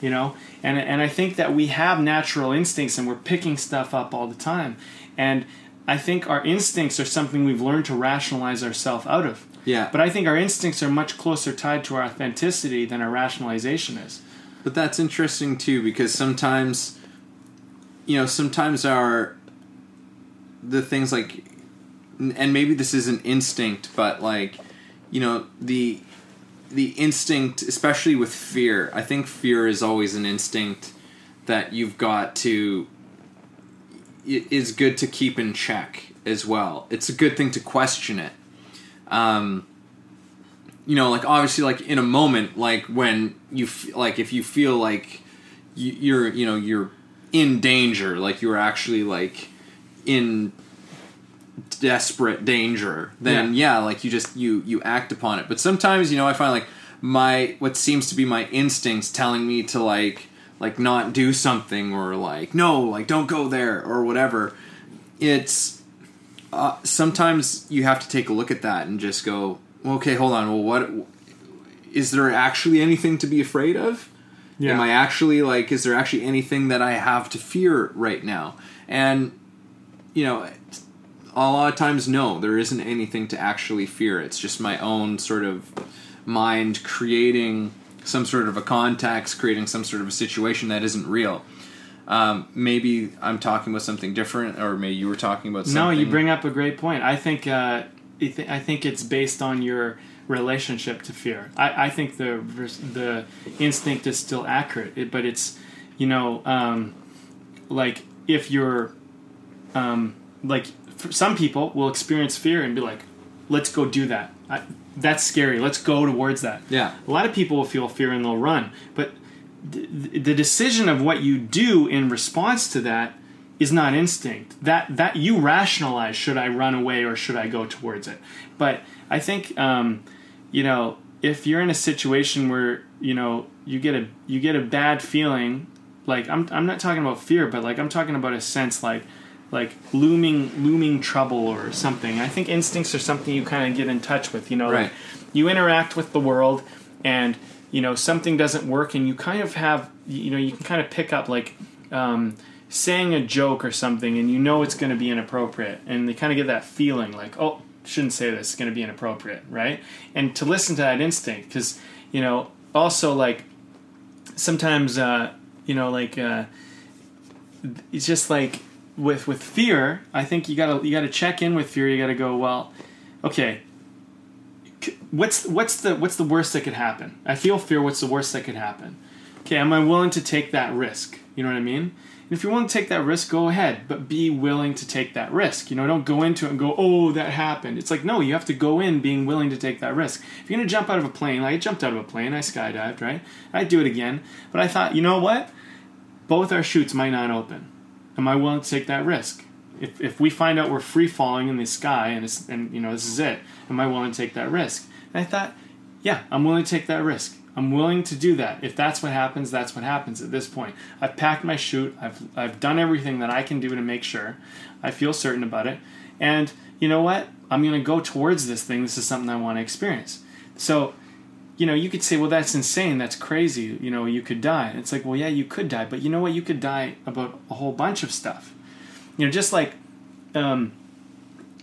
You know, and and I think that we have natural instincts and we're picking stuff up all the time, and I think our instincts are something we've learned to rationalize ourselves out of. yeah. But I think our instincts are much closer tied to our authenticity than our rationalization is. But that's interesting too because sometimes, you know, sometimes our the things like, and maybe this is an instinct, but like, you know, the the instinct, especially with fear. I think fear is always an instinct that you've got to is good to keep in check as well. It's a good thing to question it. Um, you know, like obviously, like in a moment, like when you f- like if you feel like you, you're, you know, you're in danger, like you're actually like in desperate danger, then yeah. like you just you you act upon it. But sometimes, you know, I find like my what seems to be my instincts telling me to like like not do something or like no, like don't go there or whatever. It's uh, sometimes you have to take a look at that and just go, okay, hold on. Well, what is there actually anything to be afraid of? Am I actually like? Is there actually anything that I have to fear right now? And you know, a lot of times, no, there isn't anything to actually fear. It's just my own sort of mind creating some sort of a context, creating some sort of a situation that isn't real. Um, maybe I'm talking about something different, or maybe you were talking about something. No, you bring up a great point. I think uh, I think it's based on your relationship to fear. I, I think the the instinct is still accurate, it, but it's you know um, like if you're um, like some people will experience fear and be like, let's go do that. I, that's scary. Let's go towards that. Yeah. A lot of people will feel fear and they'll run, but th- the decision of what you do in response to that is not instinct. That that you rationalize: should I run away or should I go towards it? But I think um, you know if you're in a situation where you know you get a you get a bad feeling, like I'm I'm not talking about fear, but like I'm talking about a sense like like looming looming trouble or something. I think instincts are something you kind of get in touch with. You know, Right. like you interact with the world, and you know something doesn't work, and you kind of have you know you can kind of pick up like. Um, saying a joke or something and you know it's going to be inappropriate and they kind of get that feeling like oh shouldn't say this it's going to be inappropriate right and to listen to that instinct because you know also like sometimes uh you know like uh it's just like with with fear i think you gotta you gotta check in with fear. You gotta go well okay what's what's the what's the worst that could happen? I feel fear. What's the worst that could happen? Okay am i willing to take that risk? You know what i mean? And if you want to take that risk go ahead but be willing to take that risk. You know don't go into it and go oh that happened. It's like no you have to go in being willing to take that risk. If you're to jump out of a plane like i jumped out of a plane i skydived right? I'd do it again. But i thought you know what? Both our chutes might not open am i willing to take that risk? If, if we find out we're free falling in the sky and, it's, and you know this is it am i willing to take that risk? And i thought yeah i'm willing to take that risk. I'm willing to do that. If that's what happens that's what happens at this point. I've packed my chute. I've, I've done everything that i can do to make sure. I feel certain about it. And you know what? I'm going to go towards this thing. This is something i want to experience. So you know, you could say, well, that's insane. That's crazy. You know, you could die. It's like, well, yeah, you could die. But you know what? You could die about a whole bunch of stuff. You know, just like, um,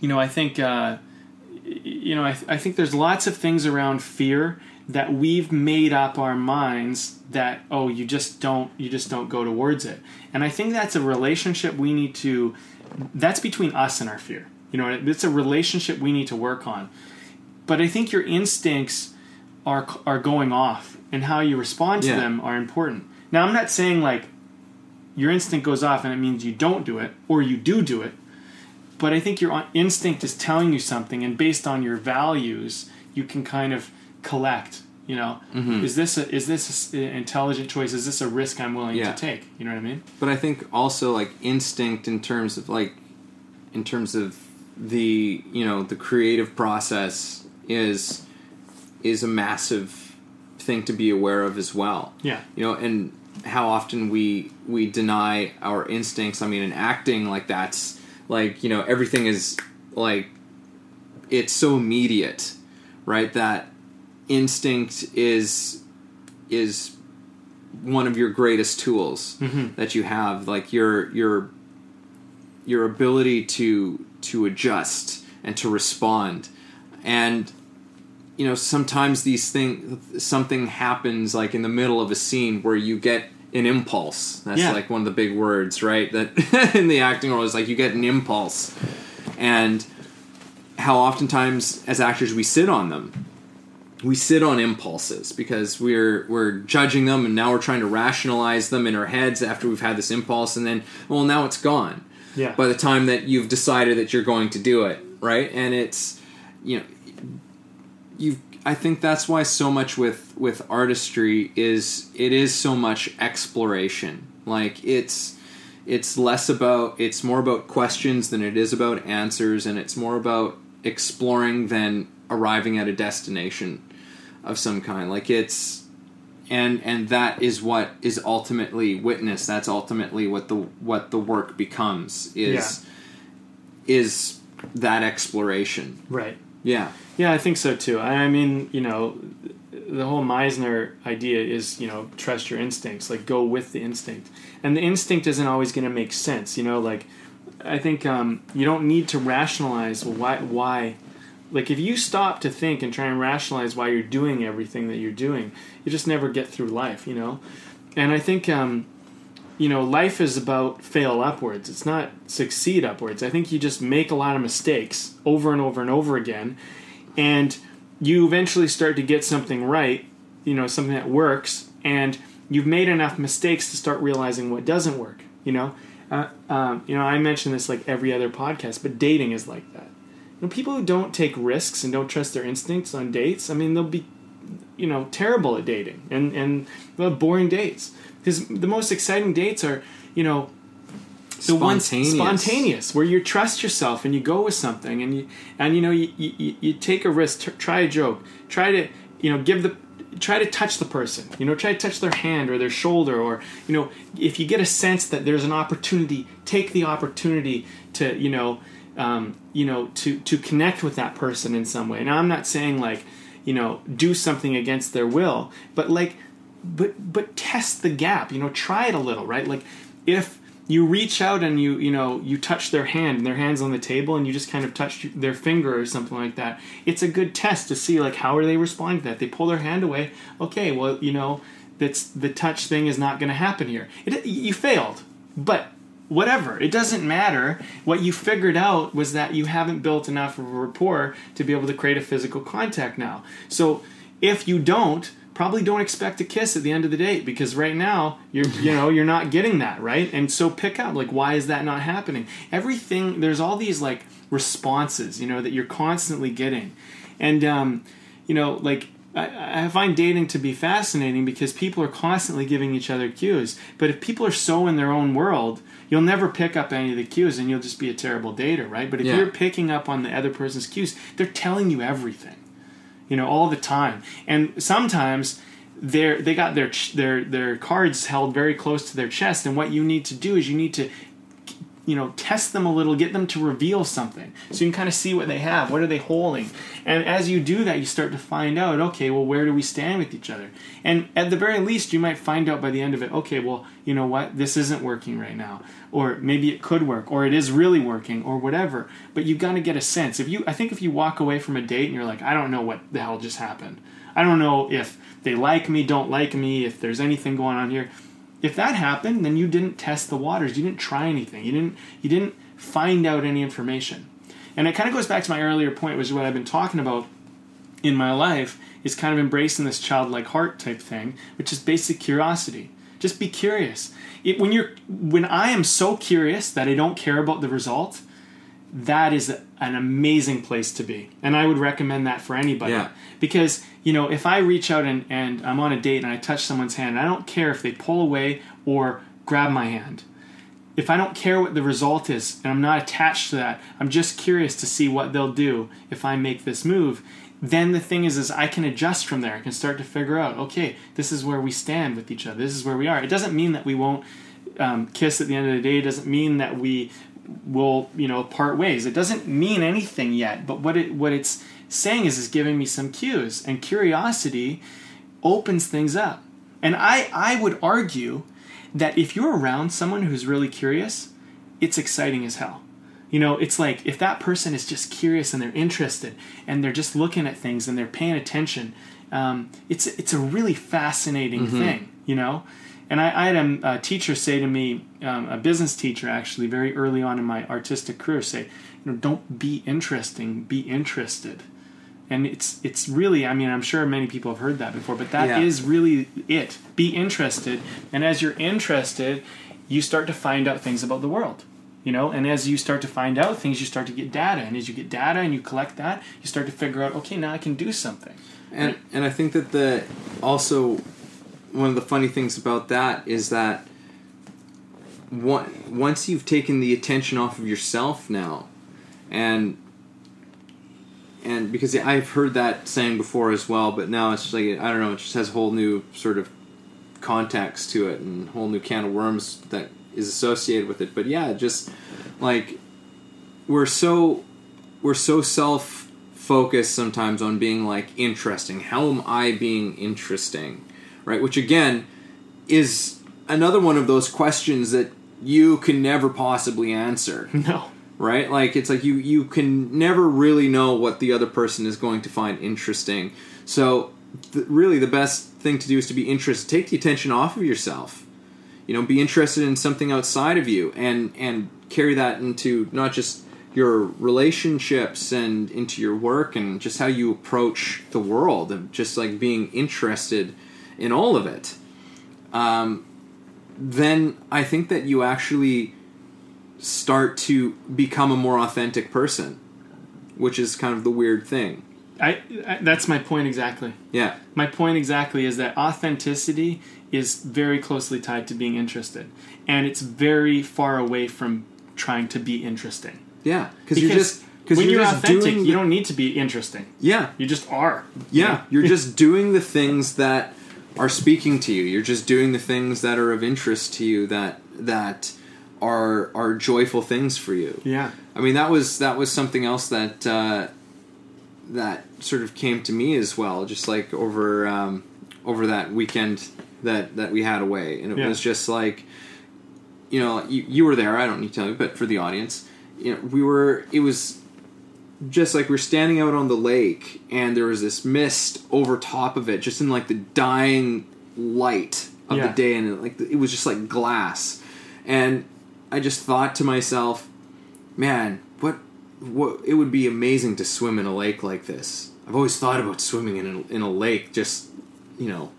you know, I think, uh, you know, I, I think there's lots of things around fear that we've made up our minds that oh you just don't you just don't go towards it and i think that's a relationship we need to that's between us and our fear you know it's a relationship we need to work on but i think your instincts are are going off and how you respond to Yeah. them are important. Now I'm not saying like your instinct goes off and it means you don't do it or you do do it. But I think your instinct is telling you something and based on your values you can kind of collect, you know, Mm-hmm. is this a, is this an intelligent choice? Is this a risk I'm willing Yeah. to take? You know what I mean? But I think also like instinct in terms of like in terms of the you know the creative process is is a massive thing to be aware of as well. Yeah. You know, and how often we we deny our instincts. I mean, in acting, like that's like you know everything is like it's so immediate, right? That instinct is is one of your greatest tools mm-hmm. that you have. Like your your your ability to to adjust and to respond and you know sometimes these things something happens like in the middle of a scene where you get an impulse. That's Yeah. like one of the big words right? That in the acting world is like you get an impulse. And how oftentimes as actors we sit on them. We sit on impulses because we're we're judging them and now we're trying to rationalize them in our heads after we've had this impulse and then well now it's gone. Yeah. by the time that you've decided that you're going to do it right? And it's you know you i think that's why so much with with artistry is it is so much exploration. Like it's it's less about it's more about questions than it is about answers and it's more about exploring than arriving at a destination of some kind. Like it's and and that is what is ultimately witnessed. That's ultimately what the what the work becomes is is that exploration. Right. Yeah Yeah, I think so too. I mean, you know, the whole Meisner idea is, you know, trust your instincts, like go with the instinct. And the instinct isn't always going to make sense, you know, like I think um, you don't need to rationalize why why like if you stop to think and try and rationalize why you're doing everything that you're doing, you just never get through life, you know. And I think um, you know, life is about fail upwards. It's not succeed upwards. I think you just make a lot of mistakes over and over and over again, and you eventually start to get something right, you know, something that works, and you've made enough mistakes to start realizing what doesn't work. You know, uh, um, you know, I mention this like every other podcast, but dating is like that. You know, people who don't take risks and don't trust their instincts on dates, I mean, they'll be you know terrible at dating and and boring dates because the most exciting dates are you know the ones Spontaneous. spontaneous where you trust yourself and you go with something and you and you know you, you, you take a risk t- try a joke try to you know give the try to touch the person you know try to touch their hand or their shoulder or you know if you get a sense that there's an opportunity take the opportunity to you know um, you know to to connect with that person in some way. Now I'm not saying like you know do something against their will, but like but but test the gap. You know, try it a little, right? Like if you reach out and you you know you touch their hand and their hands on the table and you just kind of touch their finger or something like that it's a good test to see like how are they responding to that? They pull their hand away. Okay well you know that's the touch thing is not going to happen here. It, you failed but whatever. It doesn't matter. What you figured out was that you haven't built enough of a rapport to be able to create a physical contact now. So if you don't probably don't expect a kiss at the end of the date because right now you're you know you're not getting that right? And so pick up like why is that not happening? Everything there's all these like responses you know that you're constantly getting. And um, you know like I, I find dating to be fascinating because people are constantly giving each other cues. But if people are so in their own world you'll never pick up any of the cues and you'll just be a terrible dater right? But if Yeah. you're picking up on the other person's cues they're telling you everything you know, all the time. And sometimes they're they got their their their cards held very close to their chest. And what you need to do is you need to you know test them a little get them to reveal something. So you can kind of see what they have what are they holding? And as you do that you start to find out okay well where do we stand with each other? And at the very least you might find out by the end of it okay well you know what? This isn't working right now. Or maybe it could work or it is really working or whatever. But you've got to get a sense. If you i think if you walk away from a date and you're like i don't know what the hell just happened. I don't know if they like me don't like me if there's anything going on here if that happened then you didn't test the waters. You didn't try anything. You didn't you didn't find out any information. And it kind of goes back to my earlier point which is what i've been talking about in my life is kind of embracing this childlike heart type thing which is basic curiosity. Just be curious. It, when you're when i am so curious that i don't care about the result that is an amazing place to be. And i would recommend that for anybody. Yeah. because you know if i reach out and, and i'm on a date and i touch someone's hand i don't care if they pull away or grab my hand. If i don't care what the result is and i'm not attached to that i'm just curious to see what they'll do if i make this move. Then the thing is is i can adjust from there. I can start to figure out okay this is where we stand with each other. This is where we are. It doesn't mean that we won't um, kiss at the end of the day. It doesn't mean that we will you know part ways. It doesn't mean anything yet but what it what it's saying is is giving me some cues and curiosity opens things up. And i i would argue that if you're around someone who's really curious it's exciting as hell. You know it's like if that person is just curious and they're interested and they're just looking at things and they're paying attention um, it's it's a really fascinating thing you know and I, I had a, a teacher say to me, um, a business teacher actually, very early on in my artistic career, say, you know, don't be interesting, be interested. And it's it's really, I mean, I'm sure many people have heard that before, but that is Yeah. really it. Be interested, and as you're interested, you start to find out things about the world. You know, and as you start to find out things, you start to get data, and as you get data and you collect that, you start to figure out, okay, now I can do something. and and I think that the also one of the funny things about that is that once you've taken the attention off of yourself now, and and because I've heard that saying before as well, but now it's just like I don't know, it just has a whole new sort of context to it and a whole new can of worms that is associated with it. But yeah, just like we're so we're so self focused sometimes on being like interesting. How am I being interesting? Right? Which again is another one of those questions that you can never possibly answer. No. Right? Like it's like you you can never really know what the other person is going to find interesting. So th- really the best thing to do is to be interested. Take the attention off of yourself. You know, be interested in something outside of you and and carry that into not just your relationships and into your work and just how you approach the world and just like being interested in all of it. Um, then I think that you actually start to become a more authentic person, which is kind of the weird thing. I, I that's my point exactly. Yeah. My point exactly is that authenticity is very closely tied to being interested, and it's very far away from trying to be interesting. Yeah, because you're just because when you're, you're, authentic, you don't need to be interesting. yeah You just are. yeah you're just doing the things that are speaking to you. You're just doing the things that are of interest to you that that are are joyful things for you. Yeah. I mean, that was that was something else that uh, that sort of came to me as well, just like over um, over that weekend that that we had away, and it Yeah. was just like, you know, you, you were there. I don't need to tell you, but for the audience, you know, we were. It was just like we're standing out on the lake, and there was this mist over top of it, just in like the dying light of Yeah. the day, and it, like it was just like glass, and I just thought to myself, man, what what it would be amazing to swim in a lake like this. I've always thought about swimming in a, in a lake, just you know,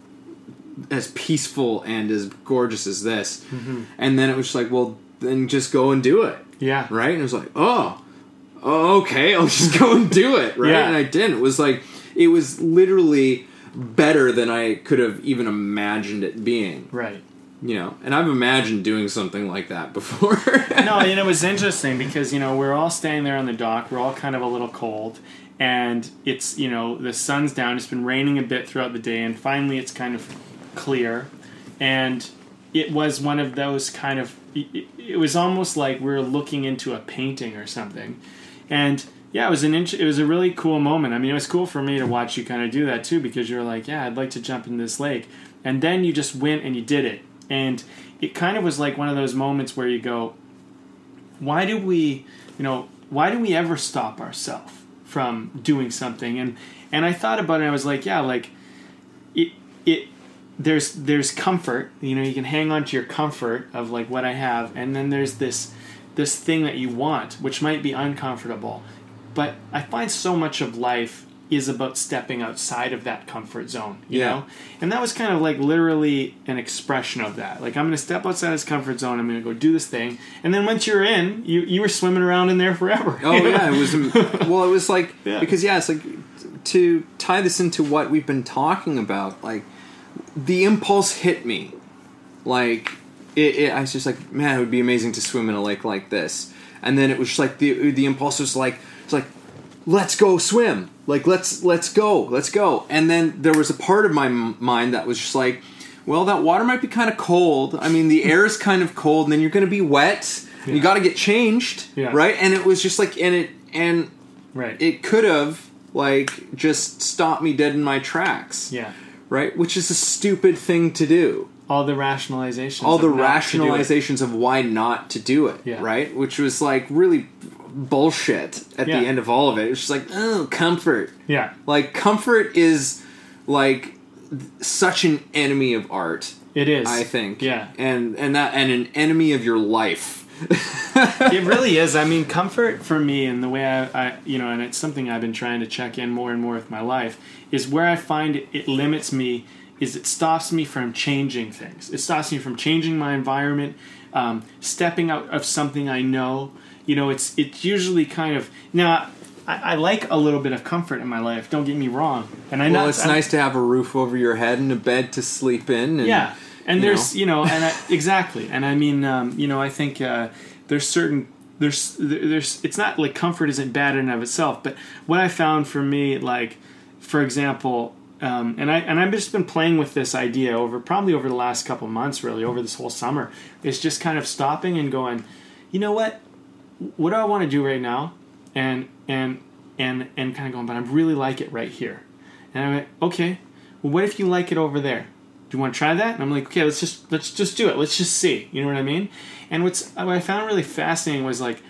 as peaceful and as gorgeous as this. Mm-hmm. And then it was just like, well, then just go and do it, Yeah. right? And it was like, oh, oh, okay, I'll just go and do it, right? Yeah. And I didn't. It was like, it was literally better than I could have even imagined it being, Right. you know. And I've imagined doing something like that before. no, and it was interesting because you know we're all standing there on the dock. We're all kind of a little cold, and it's you know the sun's down. It's been raining a bit throughout the day, and finally it's kind of clear, and it was one of those kind of. It, it was almost like we were looking into a painting or something, and yeah, it was an. It was a really cool moment. I mean, it was cool for me to watch you kind of do that too because you're like, yeah, I'd like to jump in this lake, and then you just went and you did it, and it kind of was like one of those moments where you go, why do we you know why do we ever stop ourselves from doing something and and i thought about it and i was like yeah like it it there's there's comfort you know you can hang on to your comfort of like what i have and then there's this this thing that you want which might be uncomfortable but i find so much of life is about stepping outside of that comfort zone you Yeah. know and that was kind of like literally an expression of that like i'm going to step outside this comfort zone i'm going to go do this thing and then once you're in you you were swimming around in there forever Oh you know? yeah, it was. Well, it was like Yeah. because yeah, it's like to tie this into what we've been talking about. Like the impulse hit me, like it, it. I was just like, man, it would be amazing to swim in a lake like this. And then it was just like the the impulse was like it's like let's go swim. Like let's let's go, let's go. And then there was a part of my m- mind that was just like, well, that water might be kind of cold. I mean, the air is kind of cold, and then you're going to be wet. and You got to get changed, Yeah. right? And it was just like, and it and right it could have like just stopped me dead in my tracks, yeah right? Which is a stupid thing to do. All the rationalizations All the of not to do it. rationalizations of why not to do it, Yeah. right? Which was like really bullshit at Yeah. the end of all of it. It was just like, oh, comfort. yeah Like comfort is like such an enemy of art. it is I think. yeah And and that and an enemy of your life. it really is. I mean, comfort for me and the way I, I, you know, and it's something I've been trying to check in more and more with my life is where I find it, it limits me. Is it stops me from changing things. It stops me from changing my environment, um, stepping out of something I know. You know, it's it's usually kind of now. I, I like a little bit of comfort in my life. Don't get me wrong, and I know Well, it's nice to have a roof over your head and a bed to sleep in. And, yeah and you there's you know and I, exactly and i mean um, you know i think uh, there's certain there's there's it's not like comfort isn't bad in and of itself but what i found for me like for example um, and I and I've just been playing with this idea over probably over the last couple months, really over this whole summer. It's just kind of stopping and going, you know what, what do I want to do right now, and and and and kind of going, but I really like it right here, and I'm like, okay, well, what if you like it over there? Do you want to try that? And I'm like, okay, let's just let's just do it. Let's just see. You know what I mean? And what's what I found really fascinating was like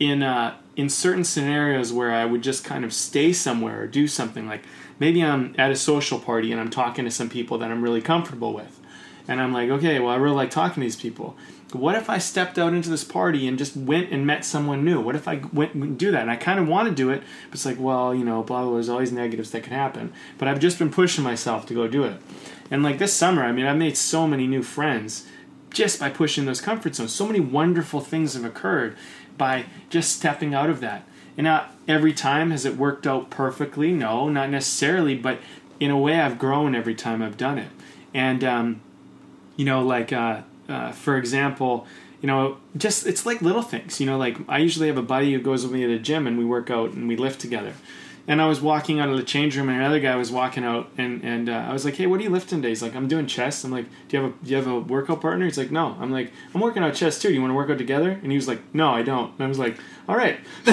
in uh, in certain scenarios where I would just kind of stay somewhere or do something like maybe I'm at a social party and I'm talking to some people that I'm really comfortable with, and I'm like, okay, well, I really like talking to these people. What if I stepped out into this party and just went and met someone new? What if I went and do that? And I kind of want to do it, but it's like, well, you know, blah, blah, blah, there's always negatives that can happen. But I've just been pushing myself to go do it. And like this summer, I mean, I've made so many new friends just by pushing those comfort zones. So many wonderful things have occurred by just stepping out of that. And not every time has it worked out perfectly. No, not necessarily, but in a way, I've grown every time I've done it. And um, you know, like uh, uh, for example, you know, just it's like little things. You know, like I usually have a buddy who goes with me to the gym and we work out and we lift together. And I was walking out of the change room, and another guy was walking out, and and uh, I was like, "Hey, what are you lifting today?" He's like, "I'm doing chest." I'm like, "Do you have a do you have a workout partner?" He's like, "No." I'm like, "I'm working out chest too. Do you want to work out together?" And he was like, "No, I don't." And I was like, "All right."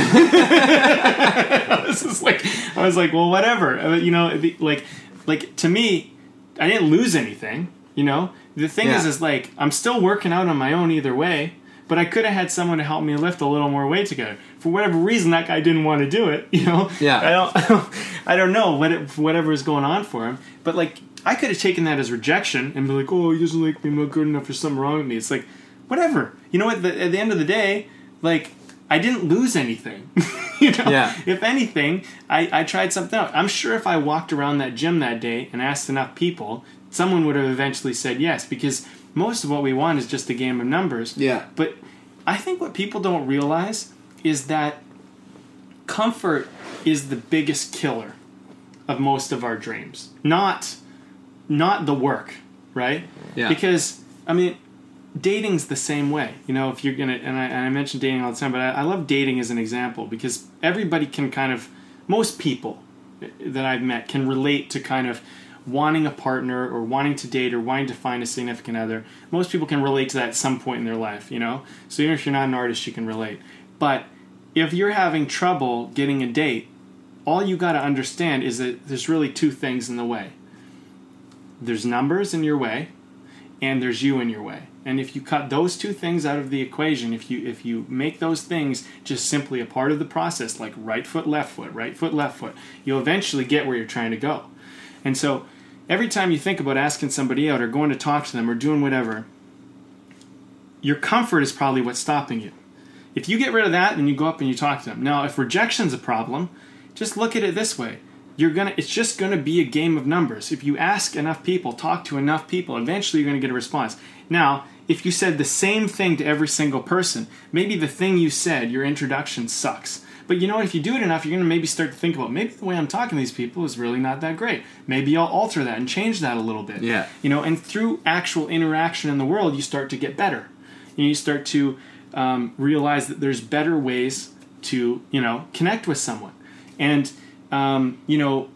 this is like, I was like, "Well, whatever." You know, like, like to me, I didn't lose anything. You know, the thing is, is like I'm still working out on my own either way. But I could have had someone to help me lift a little more weight together. For whatever reason, that guy didn't want to do it. You know, Yeah. I don't, I don't, I don't know what it, whatever is going on for him. But like, I could have taken that as rejection and be like, "Oh, he doesn't like me. I'm not good enough. There's something wrong with me." It's like, whatever. You know what? The, at the end of the day, like, I didn't lose anything. you know, Yeah. if anything, I, I tried something out. I'm sure if I walked around that gym that day and asked enough people, someone would have eventually said yes. Because most of what we want is just a game of numbers. Yeah. But I think what people don't realize is that comfort is the biggest killer of most of our dreams. Not not the work, right? Yeah. Because I mean, dating's the same way. You know, if you're gonna and I, and I mention dating all the time, but I, I love dating as an example because everybody can kind of most people that I've met can relate to kind of wanting a partner or wanting to date or wanting to find a significant other. Most people can relate to that at some point in their life, you know? So even if you're not an artist, you can relate. But if you're having trouble getting a date, all you got to understand is that there's really two things in the way. There's numbers in your way, and there's you in your way. And if you cut those two things out of the equation, if you if you make those things just simply a part of the process, like right foot, left foot, right foot, left foot, you'll eventually get where you're trying to go. And so every time you think about asking somebody out or going to talk to them or doing whatever, your comfort is probably what's stopping you. If you get rid of that, then you go up and you talk to them. Now, if rejection's a problem, just look at it this way. You're gonna it's just gonna be a game of numbers. If you ask enough people, talk to enough people, eventually you're gonna get a response. Now, if you said the same thing to every single person, maybe the thing you said, your introduction sucks. But you know what? If you do it enough, you're going to maybe start to think about maybe the way I'm talking to these people is really not that great. Maybe I'll alter that and change that a little bit. Yeah. You know, and through actual interaction in the world, you start to get better. You, know, you start to um, realize that there's better ways to, you know, connect with someone. And, um, you know,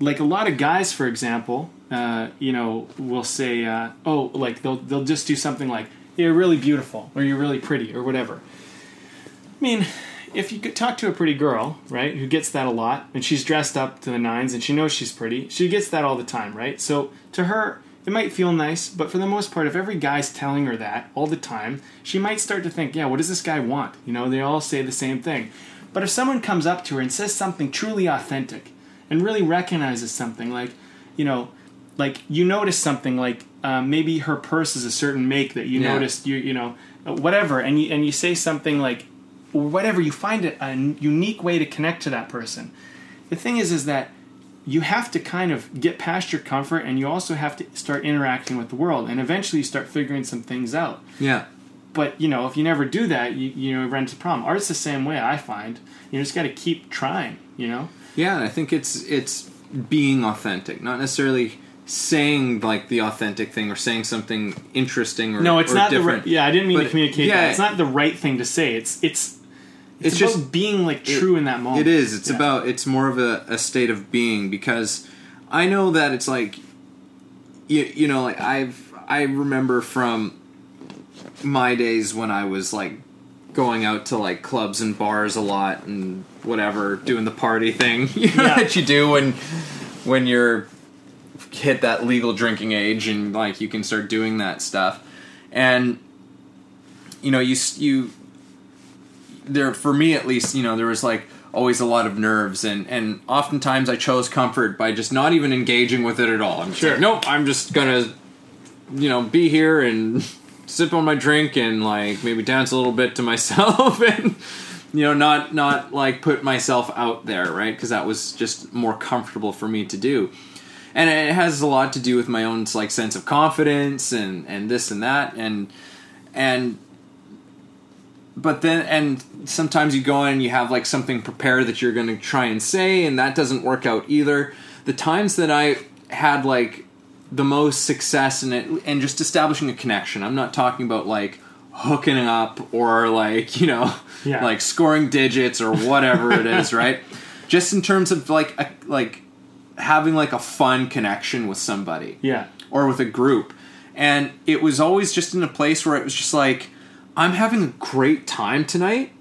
like a lot of guys, for example, uh, you know, will say, uh, oh, like they'll, they'll just do something like, you're really beautiful or you're really pretty or whatever. I mean, if you could talk to a pretty girl, right, who gets that a lot, and she's dressed up to the nines and she knows she's pretty, she gets that all the time, right? So to her, it might feel nice, but for the most part, if every guy's telling her that all the time, she might start to think, yeah, what does this guy want? You know, they all say the same thing. But if someone comes up to her and says something truly authentic and really recognizes something, like, you know, like you notice something like um, maybe her purse is a certain make that you Yeah. noticed you you know whatever and you and you say something like or whatever you find it a unique way to connect to that person the thing is is that you have to kind of get past your comfort and you also have to start interacting with the world and eventually you start figuring some things out. Yeah. but you know if you never do that you, you know run into a problem. Art's the same way i find. You just got to keep trying you know? Yeah, and I think it's it's being authentic, not necessarily saying like the authentic thing or saying something interesting or no it's or not the right yeah i didn't mean to communicate yeah, that it's not the right thing to say. It's it's it's, It's about just- being like true in that moment It is. It's Yeah. about. It's more of a, a state of being because I know that it's like, you, you know, like I've I remember from my days when I was like going out to like clubs and bars a lot and whatever, doing the party thing you know, Yeah. that you do when when you're hit that legal drinking age and like you can start doing that stuff and you know you you there for me at least you know there was like always a lot of nerves and and oftentimes i chose comfort by just not even engaging with it at all. I'm Sure. like, nope i'm just gonna you know be here and sip on my drink and like maybe dance a little bit to myself and you know not not like put myself out there right? Because that was just more comfortable for me to do. And it has a lot to do with my own like sense of confidence and and this and that and and but then and sometimes you go in and you have like something prepared that you're going to try and say and that doesn't work out either the times that i had like the most success in it and just establishing a connection i'm not talking about like hooking up or like you know Yeah. like scoring digits or whatever it is right just in terms of like a, like having like a fun connection with somebody Yeah. or with a group. And it was always just in a place where it was just like, I'm having a great time tonight.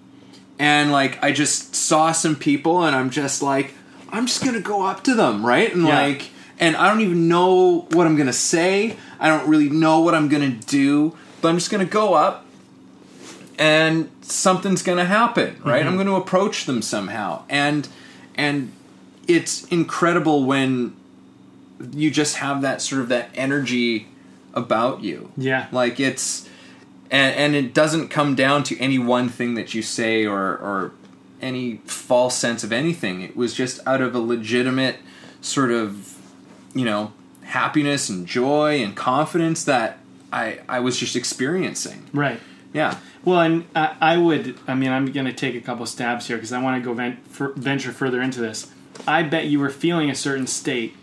And like, I just saw some people and I'm just like, I'm just gonna go up to them, right? And Yeah. like, and I don't even know what I'm gonna say. I don't really know what I'm gonna do, but I'm just gonna go up and something's gonna happen, right? Mm-hmm. I'm gonna approach them somehow. And, and it's incredible when you just have that sort of that energy about you. Yeah. Like it's and and it doesn't come down to any one thing that you say or or any false sense of anything. It was just out of a legitimate sort of you know happiness and joy and confidence that I I was just experiencing. Right. Yeah. Well, and I, I would. I mean, I'm going to take a couple stabs here because I want to go ven- for, venture further into this. I bet you were feeling a certain state,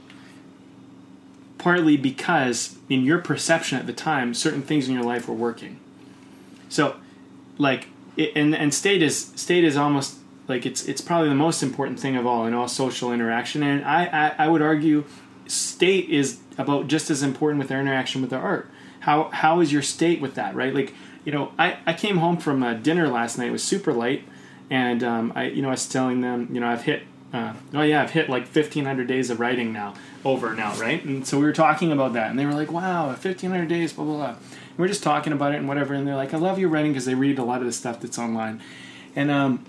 partly because in your perception at the time, certain things in your life were working. So, like, it, and and state is state is almost like it's it's probably the most important thing of all in all social interaction. And I I, I would argue, state is about just as important with our interaction with our art. How how is your state with that, right? Like, you know, I, I came home from a dinner last night. It was super late, and um, I you know I was telling them, you know, I've hit. Uh, oh yeah, I've hit like 1,500 days of writing now, over now, right? And so we were talking about that, and they were like, "Wow, 1,500 days, blah blah blah." And we're just talking about it and whatever, and they're like, "I love your writing" because they read a lot of the stuff that's online, and um,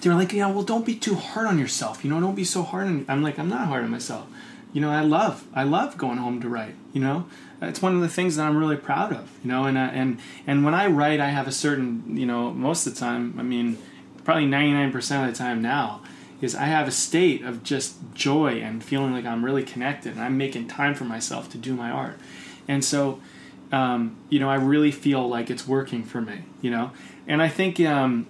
they're like, "Yeah, well, don't be too hard on yourself. You know, don't be so hard on." I'm like, "I'm not hard on myself. You know, I love, I love going home to write. You know, it's one of the things that I'm really proud of. You know, and uh, and and when I write, I have a certain, you know, most of the time, I mean, probably 99% of the time now, is I have a state of just joy and feeling like I'm really connected, and I'm making time for myself to do my art, and so. Um, you know, I really feel like it's working for me. You know, and I think um,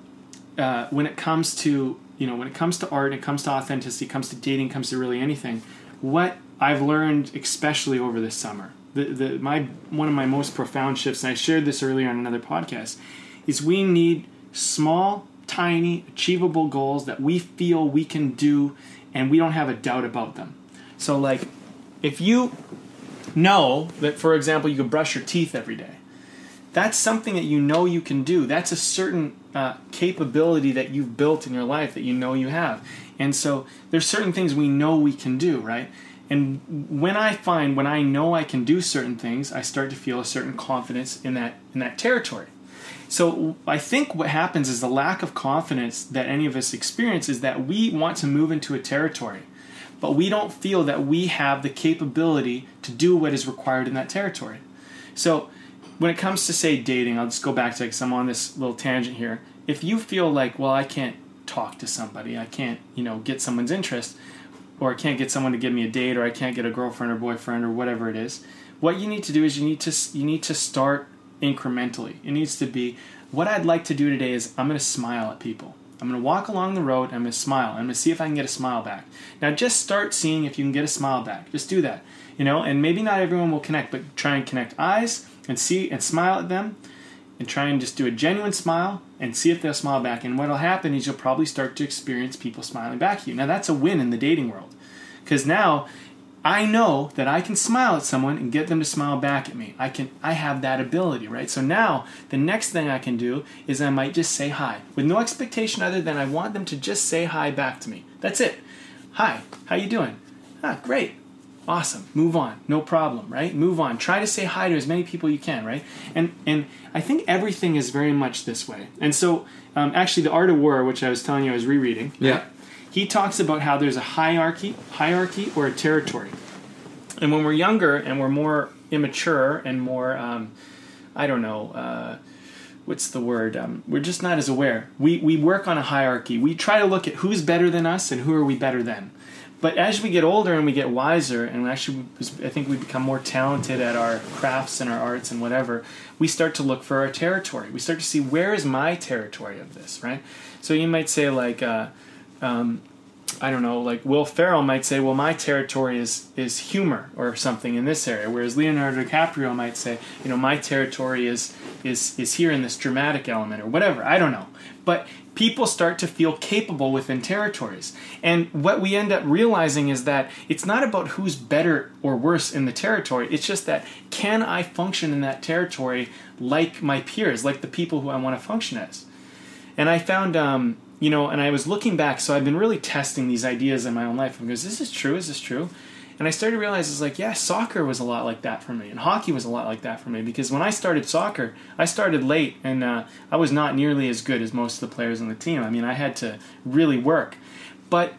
uh, when it comes to you know when it comes to art, it comes to authenticity, it comes to dating, comes to really anything. What I've learned, especially over this summer, the, the my one of my most profound shifts, and I shared this earlier on another podcast, is we need small, tiny, achievable goals that we feel we can do, and we don't have a doubt about them. So, like, if you know that, for example, you can brush your teeth every day, that's something that you know you can do. That's a certain uh, capability that you've built in your life that you know you have. And so there's certain things we know we can do, right? And when I find when I know I can do certain things, I start to feel a certain confidence in that in that territory. So I think what happens is the lack of confidence that any of us experience is that we want to move into a territory, but we don't feel that we have the capability to do what is required in that territory. So when it comes to say dating, I'll just go back to because I'm on this little tangent here. If you feel like, well, I can't talk to somebody, I can't, you know, get someone's interest, or I can't get someone to give me a date, or I can't get a girlfriend or boyfriend or whatever it is, what you need to do is you need to you need to start incrementally. It needs to be what I'd like to do today is I'm going to smile at people. I'm going to walk along the road. I'm going to smile. I'm going to see if I can get a smile back. Now, just start seeing if you can get a smile back. Just do that, you know. And maybe not everyone will connect, but try and connect eyes and see and smile at them, and try and just do a genuine smile and see if they'll smile back. And what'll happen is you'll probably start to experience people smiling back at you. Now, that's a win in the dating world, because now I know that I can smile at someone and get them to smile back at me. I can I have that ability, right? So now the next thing I can do is I might just say hi with no expectation other than I want them to just say hi back to me. That's it. Hi, how you doing? Ah, great. Awesome. Move on. No problem, right? Move on. Try to say hi to as many people you can, right? And and I think everything is very much this way. And so um, actually the Art of War, which I was telling you I was rereading, Yeah. He talks about how there's a hierarchy, hierarchy or a territory. And when we're younger and we're more immature and more, um, I don't know, uh, what's the word? Um, we're just not as aware. We we work on a hierarchy. We try to look at who's better than us and who are we better than. But as we get older and we get wiser, and actually, I think we become more talented at our crafts and our arts and whatever, we start to look for our territory. We start to see where is my territory of this, right? So you might say like. Uh, um, I don't know, like Will Ferrell might say, well, my territory is is humor or something in this area, whereas Leonardo DiCaprio might say, you know, my territory is is is here in this dramatic element or whatever. I don't know, but people start to feel capable within territories. And what we end up realizing is that it's not about who's better or worse in the territory. It's just that can I function in that territory like my peers, like the people who I want to function as? And I found, um, you know, and I was looking back, so I've been really testing these ideas in my own life. I goes, this is this true? Is this true? And I started to realize it's like, yeah, soccer was a lot like that for me, and hockey was a lot like that for me. Because when I started soccer, I started late, and uh, I was not nearly as good as most of the players on the team. I mean, I had to really work, but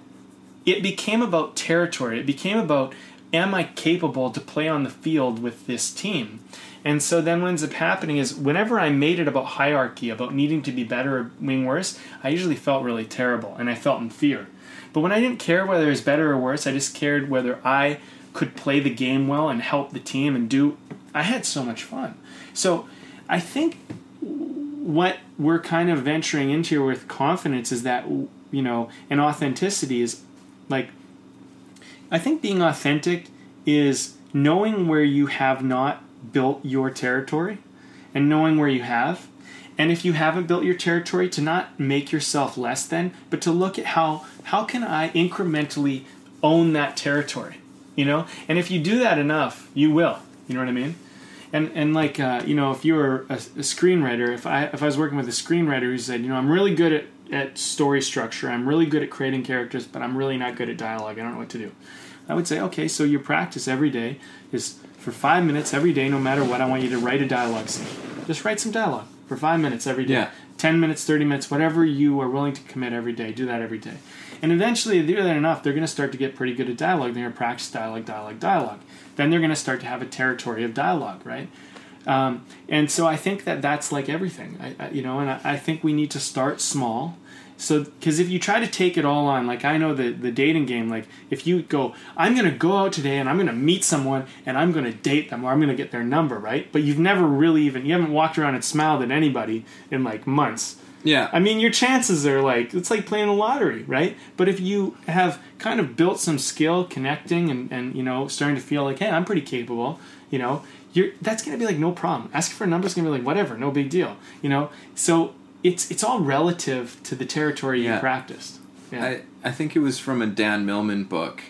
it became about territory. It became about, am I capable to play on the field with this team? And so then what ends up happening is whenever I made it about hierarchy, about needing to be better or being worse, I usually felt really terrible and I felt in fear. But when I didn't care whether it was better or worse, I just cared whether I could play the game well and help the team and do. I had so much fun. So I think what we're kind of venturing into here with confidence is that, you know, and authenticity is like, I think being authentic is knowing where you have not built your territory and knowing where you have. And if you haven't built your territory, to not make yourself less than, but to look at how how can I incrementally own that territory, you know? And if you do that enough, you will. You know what I mean? And and like uh, you know, if you were a, a screenwriter, if I if I was working with a screenwriter who said, you know, I'm really good at at story structure, I'm really good at creating characters, but I'm really not good at dialogue. I don't know what to do. I would say, okay, so your practice every day is for five minutes every day, no matter what. I want you to write a dialogue scene. Just write some dialogue for five minutes every day. Yeah. 10 minutes, 30 minutes, whatever you are willing to commit every day. Do that every day. And eventually, if you do that enough, they're going to start to get pretty good at dialogue. They're going to practice dialogue, dialogue, dialogue. Then they're going to start to have a territory of dialogue, right? Um, and so I think that that's like everything, I, I, you know. And I, I think we need to start small so, because if you try to take it all on, like I know the the dating game, like if you go, I'm gonna go out today and I'm gonna meet someone and I'm gonna date them or I'm gonna get their number, right? But you've never really even you haven't walked around and smiled at anybody in like months. Yeah. I mean, your chances are like it's like playing the lottery, right? But if you have kind of built some skill connecting and and you know starting to feel like, hey, I'm pretty capable, you know, you're that's gonna be like no problem. Asking for a number is gonna be like whatever, no big deal, you know. So it's it's all relative to the territory Yeah. you practiced. Yeah. I, I think it was from a Dan Millman book,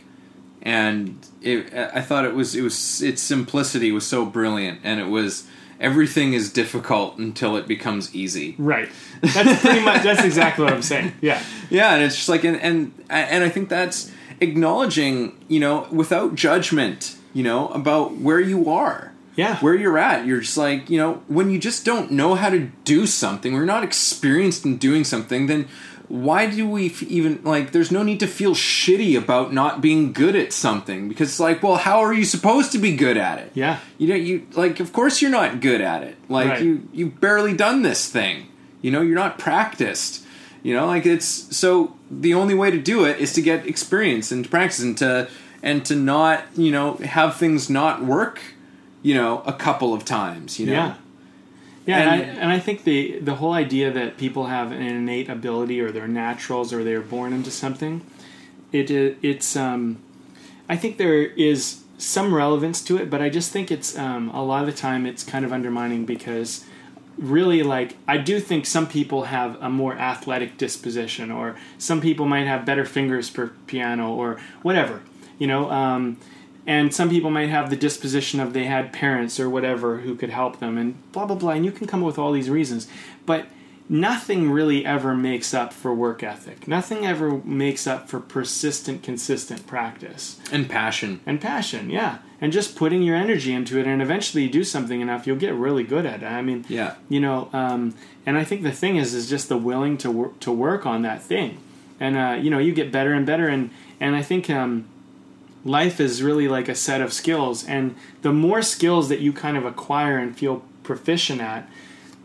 and it, I thought it was it was its simplicity was so brilliant, and it was everything is difficult until it becomes easy. right. That's pretty much that's exactly what I'm saying. Yeah. Yeah, and it's just like and and and I think that's acknowledging you know without judgment you know about where you are. Yeah. where you're at. You're just like, you know, when you just don't know how to do something, we're not experienced in doing something, then why do we f- even like there's no need to feel shitty about not being good at something because it's like, well, how are you supposed to be good at it? Yeah. You know, you like of course you're not good at it. Like Right. you you've barely done this thing. You know, you're not practiced. You know, like it's so the only way to do it is to get experience and to practice and to and to not, you know, have things not work, you know, a couple of times, you know. Yeah. Yeah, and, And- I, and I think the the whole idea that people have an innate ability or they're naturals or they're born into something, it it- it's um, I think there is some relevance to it, but I just think it's um, a lot of the time it's kind of undermining because really like I do think some people have a more athletic disposition or some people might have better fingers for piano or whatever, you know. Um, and some people might have the disposition of they had parents or whatever who could help them and blah blah blah. And you can come up with all these reasons. But nothing really ever makes up for work ethic. Nothing ever makes up for persistent consistent practice. And passion. and passion yeah. And just putting your energy into it. And eventually you do something enough you'll get really good at it. I mean Yeah. you know um, and i think the thing is is just the willing to work to work on that thing. And uh, you know you get better and better. And and i think um, life is really like a set of skills and the more skills that you kind of acquire and feel proficient at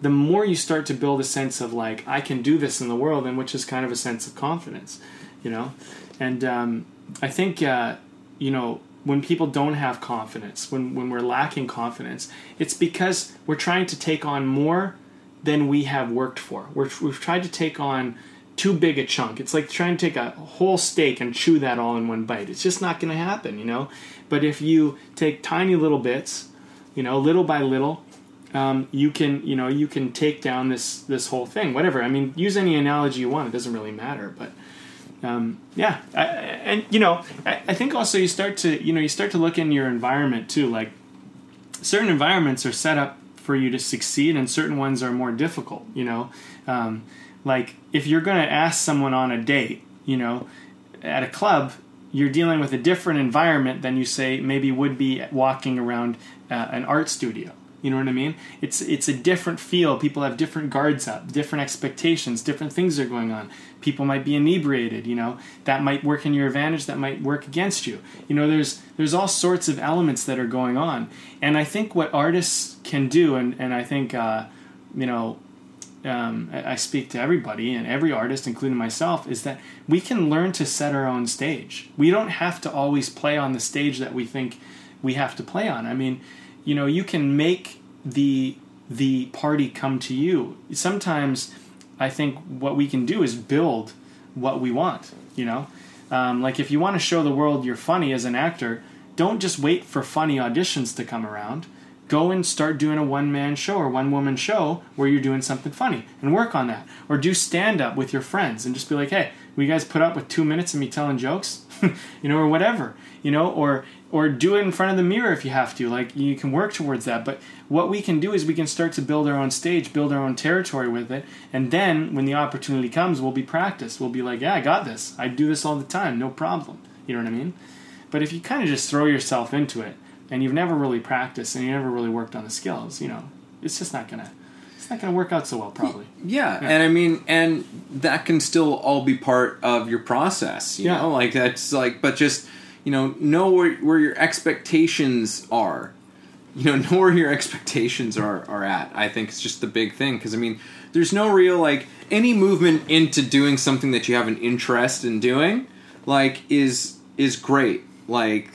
the more you start to build a sense of like i can do this in the world and which is kind of a sense of confidence you know? And um, i think uh, you know when people don't have confidence when, when we're lacking confidence it's because we're trying to take on more than we have worked for. We're, we've tried to take on too big a chunk. It's like trying to take a whole steak and chew that all in one bite. It's just not going to happen, you know. But if you take tiny little bits, you know, little by little, um, you can you know you can take down this this whole thing. Whatever. I mean, use any analogy you want. It doesn't really matter. But um, yeah, I, and you know, I, I think also you start to you know you start to look in your environment too. Like certain environments are set up for you to succeed, and certain ones are more difficult. You know, um, like if you're going to ask someone on a date, you know, at a club, you're dealing with a different environment than you say maybe would be walking around uh, an art studio. You know what I mean? It's it's a different feel. People have different guards up, different expectations, different things are going on. People might be inebriated, you know. That might work in your advantage, that might work against you. You know, there's there's all sorts of elements that are going on. And I think what artists can do and and I think uh, you know, um, I speak to everybody and every artist, including myself, is that we can learn to set our own stage. We don't have to always play on the stage that we think we have to play on. I mean, you know you can make the the party come to you sometimes i think what we can do is build what we want you know um, like if you want to show the world you're funny as an actor don't just wait for funny auditions to come around go and start doing a one man show or one woman show where you're doing something funny and work on that. Or do stand up with your friends and just be like hey will you guys put up with two minutes of me telling jokes? You know or whatever you know or or do it in front of the mirror if you have to. Like you can work towards that. But what we can do is we can start to build our own stage build our own territory with it. And then when the opportunity comes we'll be practiced. We'll be like yeah i got this. I do this all the time. No problem. You know what i mean? But if you kind of just throw yourself into it and you've never really practiced and you never really worked on the skills you know it's just not gonna it's not gonna work out so well probably Yeah, and I mean, and that can still all be part of your process. You Yeah. know, like that's like, but just you know, know where where your expectations are. You know, know where your expectations are are at. I think it's just the big thing because I mean, there's no real like any movement into doing something that you have an interest in doing, like is is great. Like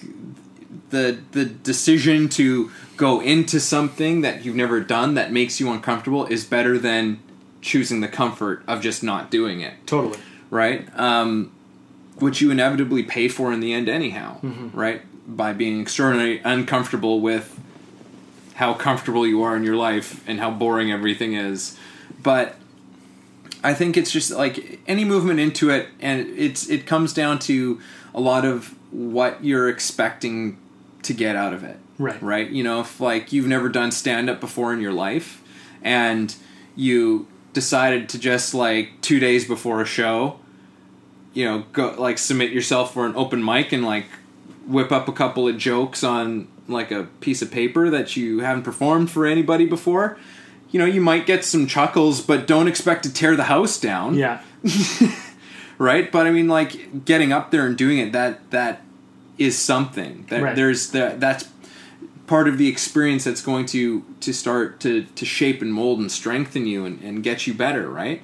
the the decision to go into something that you've never done that makes you uncomfortable is better than choosing the comfort of just not doing it. Totally. Right? Um, which you inevitably pay for in the end anyhow right? By being extraordinarily uncomfortable with how comfortable you are in your life and how boring everything is. But I think it's just like any movement into it, and it's it comes down to a lot of what you're expecting to get out of it. Right. Right. You know, if like you've never done stand up before in your life, and you decided to just like two days before a show, you know, go like submit yourself for an open mic and like whip up a couple of jokes on like a piece of paper that you haven't performed for anybody before. You know, you might get some chuckles, but don't expect to tear the house down yeah right but i mean like getting up there and doing it that that is something that Right. there's that that's part of the experience that's going to to start to to shape and mold and strengthen you and, and get you better right?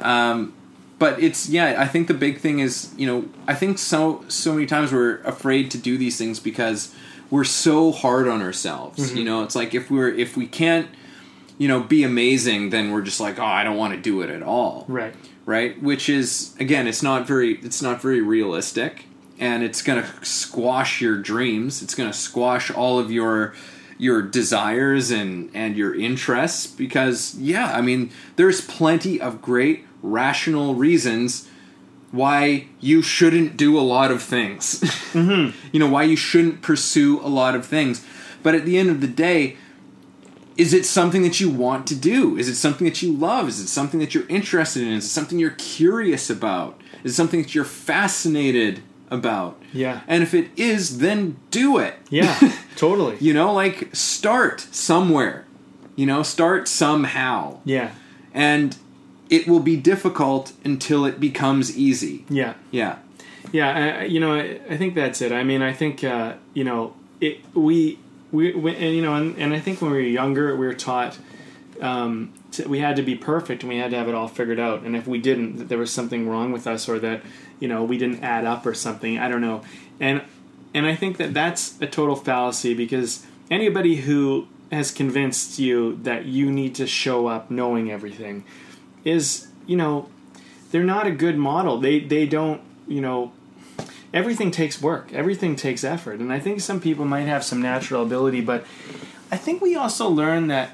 Um but it's yeah i think the big thing is you know i think so so many times we're afraid to do these things because we're so hard on ourselves you know? It's like if we're if we can't you know be amazing then we're just like oh i don't want to do it at all. Right. Right? Which is again it's not very it's not very realistic and it's going to squash your dreams it's going to squash all of your your desires and and your interests because yeah i mean there's plenty of great rational reasons why you shouldn't do a lot of things mm-hmm. you know why you shouldn't pursue a lot of things but at the end of the day is it something that you want to do? Is it something that you love? Is it something that you're interested in? Is it something you're curious about? Is it something that you're fascinated about? Yeah. And if it is, then do it. yeah totally You know, like start somewhere. You know, start somehow. yeah And it will be difficult until it becomes easy. yeah Yeah. Yeah, I, you know, I, I think that's it. I mean, I think uh, you know, it, we, we, we, and you know, and, and I think when we were younger, we were taught um, to, we had to be perfect and we had to have it all figured out. And if we didn't, that there was something wrong with us, or that you know we didn't add up or something. I don't know. And and I think that that's a total fallacy because anybody who has convinced you that you need to show up knowing everything is, you know, they're not a good model. They they don't you know everything takes work. Everything takes effort, and I think some people might have some natural ability, but I think we also learn that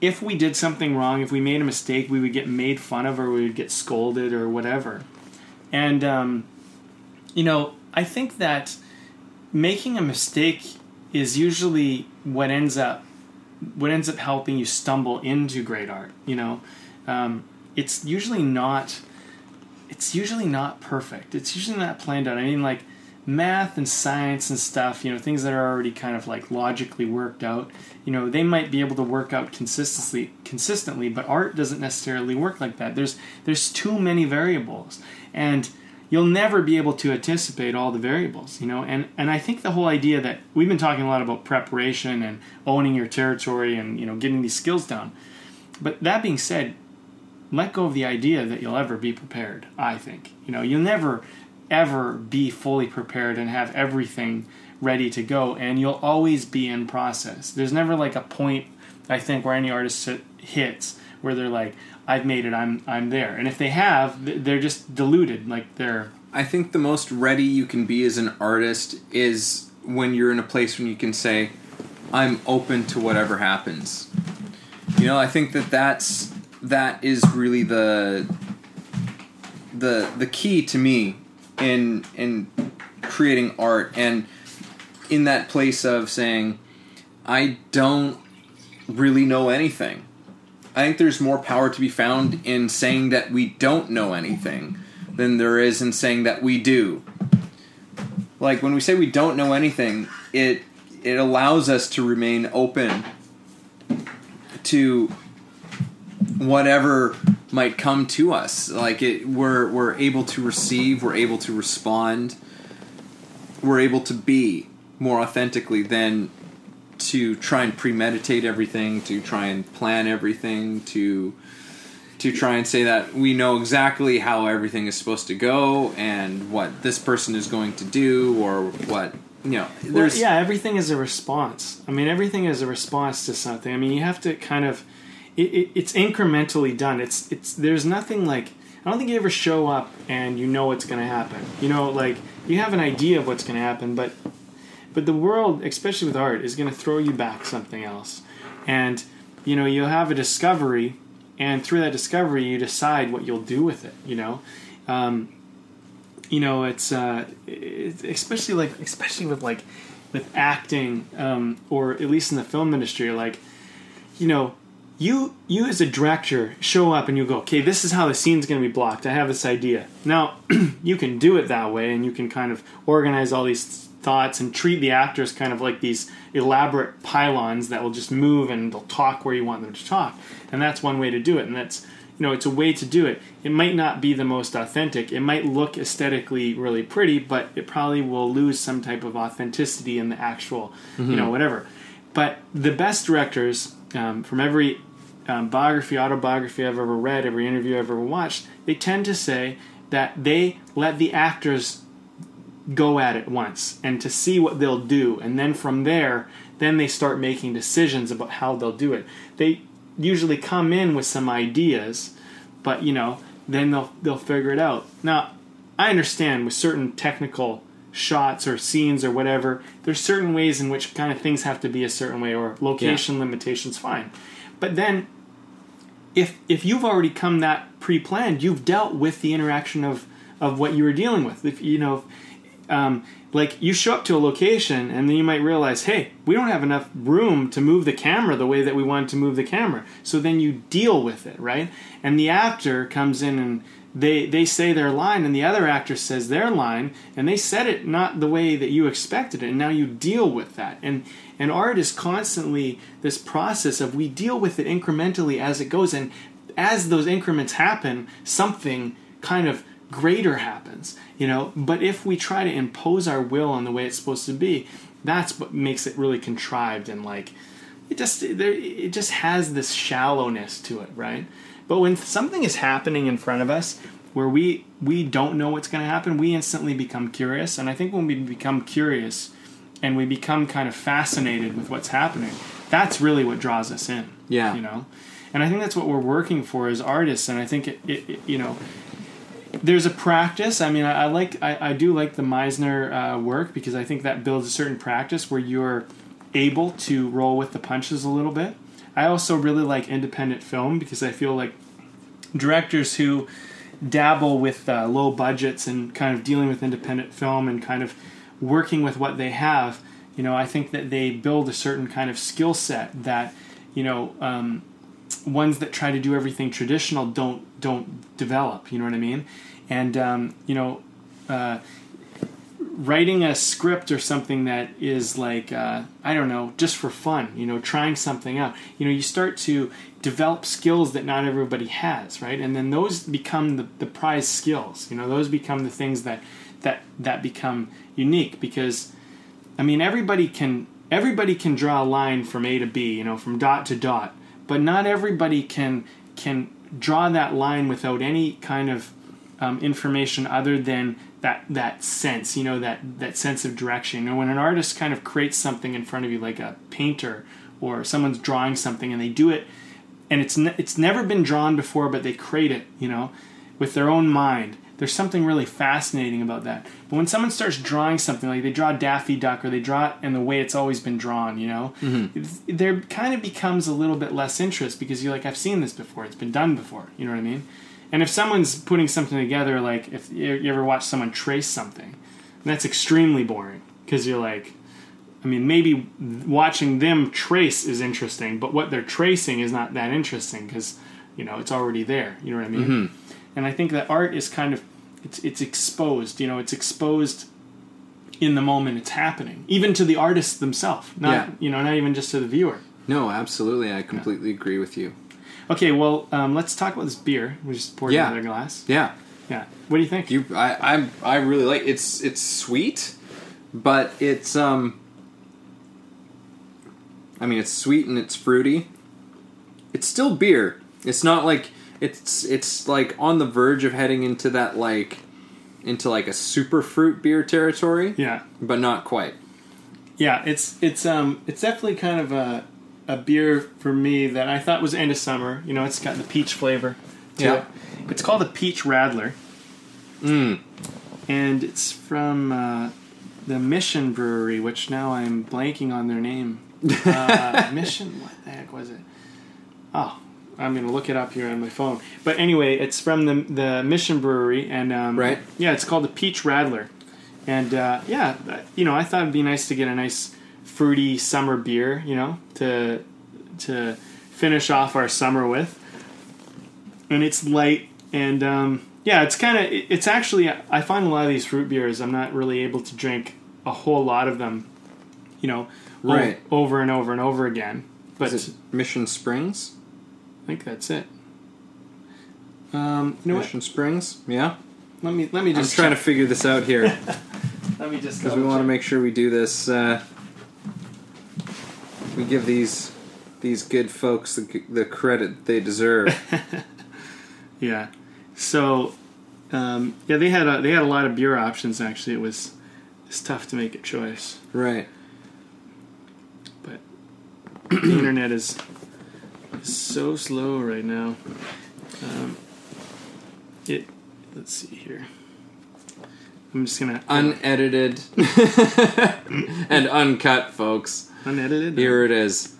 if we did something wrong, if we made a mistake, we would get made fun of or we would get scolded or whatever. And um, you know, I think that making a mistake is usually what ends up what ends up helping you stumble into great art. You know, um, it's usually not it's usually not perfect. It's usually not planned out. I mean, like math and science and stuff, you know, things that are already kind of like logically worked out, you know, they might be able to work out consistently consistently, but art doesn't necessarily work like that. There's there's too many variables. And you'll never be able to anticipate all the variables, you know. And and I think the whole idea that we've been talking a lot about preparation and owning your territory and, you know, getting these skills down. But that being said, let go of the idea that you'll ever be prepared, I think. You know, you'll never ever be fully prepared and have everything ready to go and you'll always be in process. There's never like a point I think where any artist hits where they're like I've made it, I'm I'm there. And if they have, they're just diluted like they're I think the most ready you can be as an artist is when you're in a place when you can say I'm open to whatever happens. You know, I think that that's that is really the the the key to me in in creating art and in that place of saying I don't really know anything. I think there's more power to be found in saying that we don't know anything than there is in saying that we do. Like when we say we don't know anything, it it allows us to remain open to whatever might come to us. Like it, we're we're able to receive, we're able to respond, we're able to be more authentically than to try and premeditate everything, to try and plan everything, to to try and say that we know exactly how everything is supposed to go and what this person is going to do or what you know there's well, yeah everything is a response i mean everything is a response to something i mean you have to kind of it, it, it's incrementally done. It's it's there's nothing like I don't think you ever show up and you know what's going to happen. You know, like you have an idea of what's going to happen, but but the world, especially with art, is going to throw you back something else, and you know you'll have a discovery, and through that discovery you decide what you'll do with it. You know. Um, you know, it's, uh, especially like especially with like with acting, um, or at least in the film industry, like you know, you you as a director show up and you go, okay, this is how the scene's going to be blocked. I have this idea. Now you can do it that way, and you can kind of organize all these thoughts and treat the actors kind of like these elaborate pylons that will just move and they'll talk where you want them to talk. And that's one way to do it. And that's you know it's a way to do it. It might not be the most authentic. It might look aesthetically really pretty, but it probably will lose some type of authenticity in the actual mm-hmm. you know whatever. But the best directors um, from every um, biography, autobiography I've ever read, every interview I've ever watched, they tend to say that they let the actors go at it once and to see what they'll do, and then from there, then they start making decisions about how they'll do it. They usually come in with some ideas, but you know, then they'll they'll figure it out. Now, I understand with certain technical shots or scenes or whatever, there's certain ways in which kind of things have to be a certain way or location yeah. limitations, fine. But then if if you've already come that pre-planned, you've dealt with the interaction of of what you were dealing with. If you know, um, like you show up to a location and then you might realize, hey, we don't have enough room to move the camera the way that we wanted to move the camera. So then you deal with it, right? And the actor comes in and they they say their line and the other actor says their line and they said it not the way that you expected it and now you deal with that and and art is constantly this process of we deal with it incrementally as it goes and as those increments happen something kind of greater happens you know but if we try to impose our will on the way it's supposed to be that's what makes it really contrived and like it just there it just has this shallowness to it right but when something is happening in front of us where we we don't know what's going to happen, we instantly become curious. And I think when we become curious and we become kind of fascinated with what's happening, that's really what draws us in. Yeah. You know? And I think that's what we're working for as artists. And I think it, it, it you know, there's a practice. I mean, I, I like I, I do like the Meisner uh, work because I think that builds a certain practice where you're able to roll with the punches a little bit. I also really like independent film because I feel like directors who dabble with uh, low budgets and kind of dealing with independent film and kind of working with what they have, you know, I think that they build a certain kind of skill set that, you know, um, ones that try to do everything traditional don't don't develop. You know what I mean? And um, you know, uh, writing a script or something that is like uh, I don't know, just for fun. You know, trying something out. You know, you start to develop skills that not everybody has, right? And then those become the, the prize skills. You know, those become the things that that that become unique because I mean everybody can everybody can draw a line from A to B, you know, from dot to dot, but not everybody can can draw that line without any kind of um, information other than that that sense, you know, that that sense of direction. You know, when an artist kind of creates something in front of you, like a painter or someone's drawing something, and they do it, and it's ne- it's never been drawn before, but they create it, you know, with their own mind. There's something really fascinating about that. But when someone starts drawing something, like they draw Daffy Duck or they draw it in the way it's always been drawn, you know, mm-hmm. there kind of becomes a little bit less interest because you're like, I've seen this before, it's been done before, you know what I mean? And if someone's putting something together, like if you ever watch someone trace something, that's extremely boring because you're like, I mean, maybe watching them trace is interesting, but what they're tracing is not that interesting because you know it's already there. You know what I mean? Mm-hmm. And I think that art is kind of it's it's exposed. You know, it's exposed in the moment it's happening, even to the artists themselves. Not yeah. you know, not even just to the viewer. No, absolutely. I completely yeah. agree with you. Okay, well, um, let's talk about this beer. We just poured yeah. another glass. Yeah. Yeah. What do you think? You, I, I, I really like. It's it's sweet, but it's um. I mean, it's sweet and it's fruity. It's still beer. It's not like it's it's like on the verge of heading into that like into like a super fruit beer territory. Yeah, but not quite. Yeah, it's it's um it's definitely kind of a a beer for me that I thought was end of summer. You know, it's got the peach flavor. yeah, it. it's called the peach radler. Mm. And it's from uh, the Mission Brewery, which now I'm blanking on their name. Uh, Mission, what the heck was it? Oh, I'm gonna look it up here on my phone. But anyway, it's from the the Mission Brewery, and um, right, yeah, it's called the Peach Radler, and uh, yeah, you know, I thought it'd be nice to get a nice fruity summer beer, you know, to to finish off our summer with, and it's light and um, yeah, it's kind of it's actually I find a lot of these fruit beers I'm not really able to drink a whole lot of them, you know, right o- over and over and over again. But Mission Springs? I think that's it. Um, you know Mission what? Springs, yeah. Let me let me just. I'm trying check. to figure this out here. let me just because we want to make sure we do this. Uh, we give these these good folks the, the credit they deserve. yeah. So, um, yeah, they had a, they had a lot of beer options. Actually, it was it's tough to make a choice. Right. But the internet is so slow right now. Um, it. Let's see here. I'm just gonna unedited and uncut, folks. Unedited. Here it is.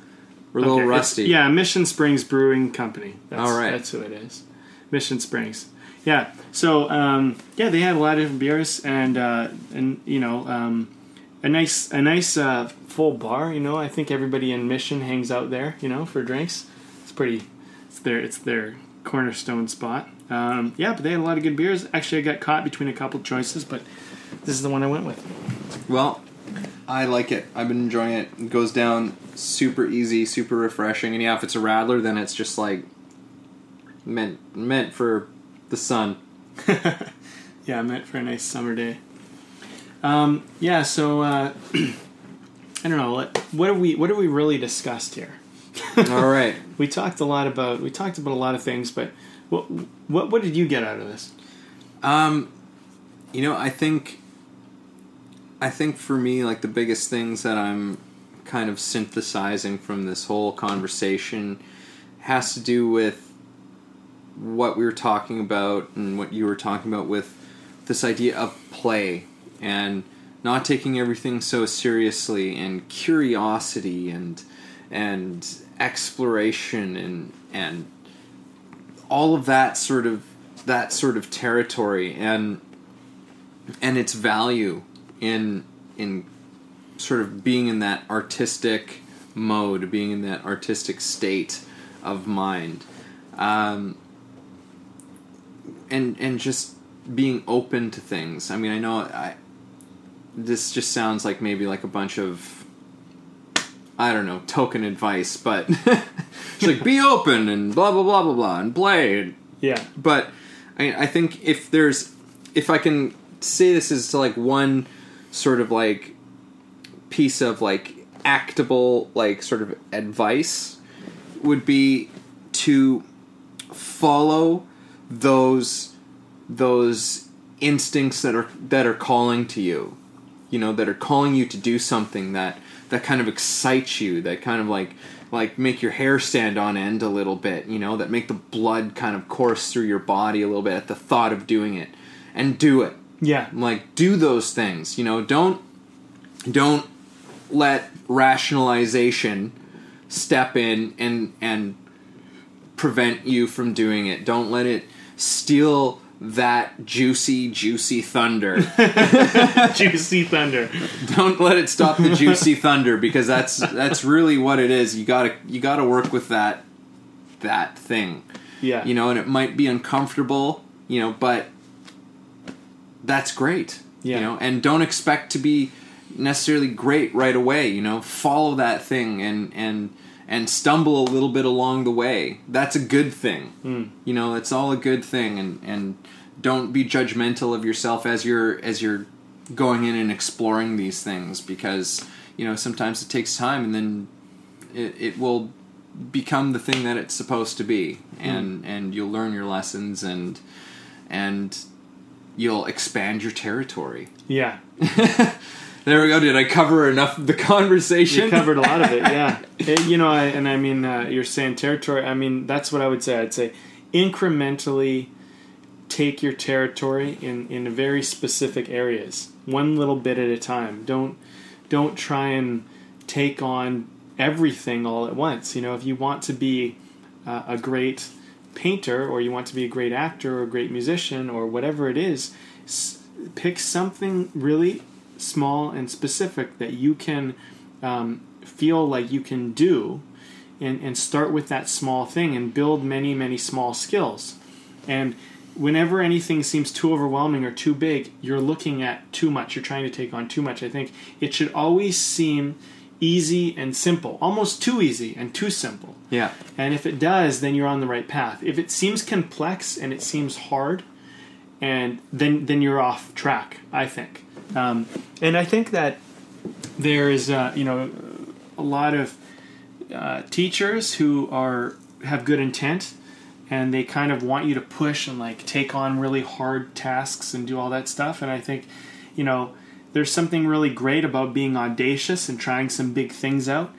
We're a little rusty. Yeah, Mission Springs Brewing Company. That's, All right, that's who it is. Mission Springs. Yeah. So um, yeah, they had a lot of different beers and uh, and you know um, a nice a nice uh, full bar. You know, I think everybody in Mission hangs out there. You know, for drinks It's pretty. It's their it's their cornerstone spot. Um, yeah, but they had a lot of good beers. Actually, I got caught between a couple choices, but this is the one I went with. Well, I like it. I've been enjoying it. It goes down super easy, super refreshing. And yeah, if it's a radler, then it's just like meant meant for the sun. yeah, meant for a nice summer day. Um, yeah, so uh, I don't know. What, what have we what have we really discussed here? All right. we talked a lot about we talked about a lot of things, but what what what did you get out of this? Um, you know, I think I think for me, like the biggest things that I'm kind of synthesizing from this whole conversation has to do with what we were talking about and what you were talking about with this idea of play and not taking everything so seriously and curiosity and and exploration and and all of that sort of that sort of territory and and its value in in sort of being in that artistic mode, being in that artistic state of mind, um, and and just being open to things. I mean, I know I this just sounds like maybe like a bunch of I don't know token advice, but it's like be open and blah blah blah blah blah and play. Yeah. But I, I think if there's if I can say this is to like one sort of like piece of like actable like sort of advice would be to follow those those instincts that are that are calling to you. You know that are calling you to do something that that kind of excites you that kind of like like make your hair stand on end a little bit you know that make the blood kind of course through your body a little bit at the thought of doing it. And do it Yeah. like do those things you know don't don't let rationalization step in and and prevent you from doing it don't let it steal that juicy juicy thunder Juicy thunder. don't let it stop the juicy thunder because that's that's really what it is you gotta you gotta work with that that thing Yeah. you know and it might be uncomfortable you know but that's great Yeah. you know and don't expect to be necessarily great right away you know. Follow that thing and and and stumble a little bit along the way. That's a good thing. Mm. you know it's all a good thing and and don't be judgmental of yourself as you're as you're going in and exploring these things because you know sometimes it takes time and then it, it will become the thing that it's supposed to be. And and you'll learn your lessons and and you'll expand your territory Yeah. there we go did i cover enough of the conversation You covered a lot of it, yeah. It- you know, I, and I mean, uh, you're saying territory. I mean, that's what I would say. I'd say incrementally take your territory in in very specific areas, one little bit at a time. Don't don't try and take on everything all at once. You know, if you want to be uh, a great painter, or you want to be a great actor, or a great musician, or whatever it is, s- pick something really small and specific that you can um, feel like you can do and, and start with that small thing and build many many small skills. And whenever anything seems too overwhelming or too big you're looking at too much. You're trying to take on too much. I think it should always seem easy and simple almost too easy and too simple yeah and if it does, then you're on the right path. If it seems complex and it seems hard, and then then you're off track. I think, um, and I think that there is uh, you know a lot of uh, teachers who are have good intent and they kind of want you to push and like take on really hard tasks and do all that stuff and i think you know there's something really great about being audacious and trying some big things out.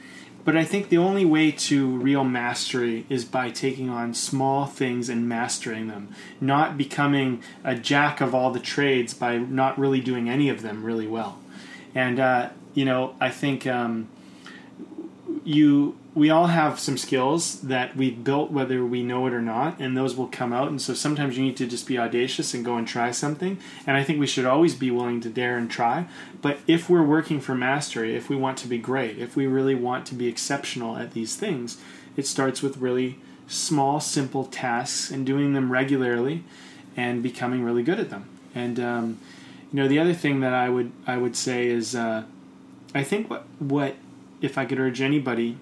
But i think the only way to real mastery is by taking on small things and mastering them. Not becoming a jack of all the trades by not really doing any of them really well. And uh, you know i think um, you we all have some skills that we've built whether we know it or not and those will come out. And so sometimes you need to just be audacious and go and try something. And i think we should always be willing to dare and try. But if we're working for mastery if we want to be great if we really want to be exceptional at these things it starts with really small simple tasks and doing them regularly and becoming really good at them. And um, you know the other thing that i would i would say is uh, i think what what if I could urge anybody,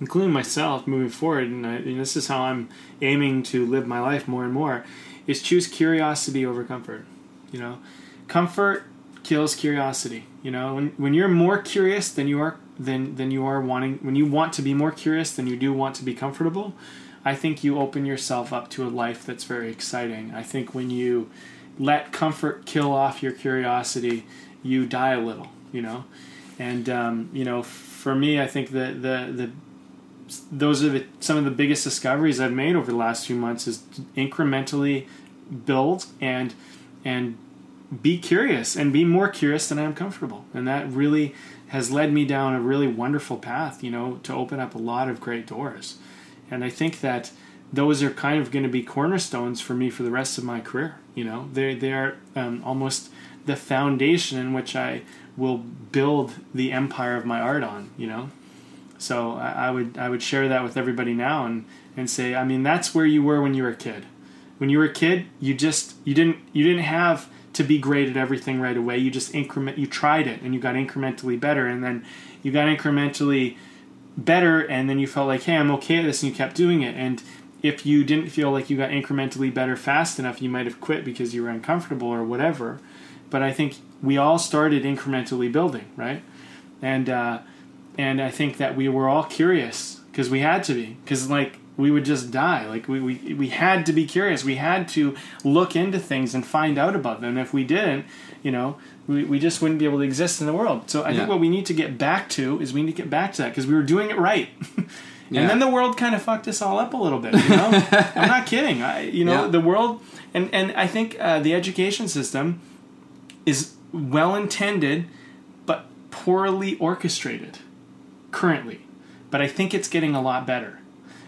including myself, moving forward, and, I, and, this is how I'm aiming to live my life more and more, is choose curiosity over comfort. You know, comfort kills curiosity. You know, when when you're more curious than you are than than you are wanting, when you want to be more curious than you do want to be comfortable, I think you open yourself up to a life that's very exciting. I think when you let comfort kill off your curiosity, you die a little. You know and um, you know, for me, I think the the the those are the, some of the biggest discoveries I've made over the last few months is incrementally build and and be curious and be more curious than I'm comfortable. And that really has led me down a really wonderful path, you know, to open up a lot of great doors. And I think that those are kind of going to be cornerstones for me for the rest of my career. You know, they they are um, almost the foundation in which I will build the empire of my art on. You know, so I, I would I would share that with everybody now and and say, I mean, that's where you were when you were a kid. When you were a kid, you just you didn't you didn't have to be great at everything right away. You just increment you tried it and you got incrementally better and then you got incrementally better and then you felt like, hey, I'm okay at this and you kept doing it. And if you didn't feel like you got incrementally better fast enough, you might have quit because you were uncomfortable or whatever. But I think we all started incrementally building, right? And uh, and I think that we were all curious because we had to be because like we would just die. Like we, we we had to be curious. We had to look into things and find out about them. If we didn't, you know, we, we just wouldn't be able to exist in the world. So I Yeah. think what we need to get back to is we need to get back to that because we were doing it right. Yeah. And then the world kind of fucked us all up a little bit. You know, I'm not kidding. I, you know, Yeah. the world, and and I think uh, the education system is well intended, but poorly orchestrated currently. But I think it's getting a lot better.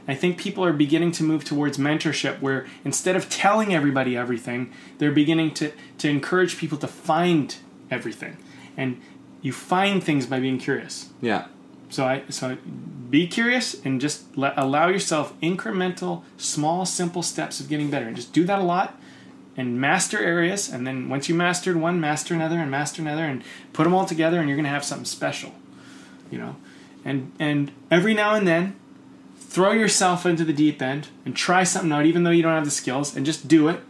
I think people are beginning to move towards mentorship where instead of telling everybody everything, they're beginning to, to encourage people to find everything. And you find things by being curious. Yeah. So I so be curious and just let, allow yourself incremental, small, simple steps of getting better, and just do that a lot, and master areas. And then once you mastered one, master another, and master another, and put them all together, and you're gonna have something special, you know. And and every now and then, throw yourself into the deep end and try something out, even though you don't have the skills, and just do it.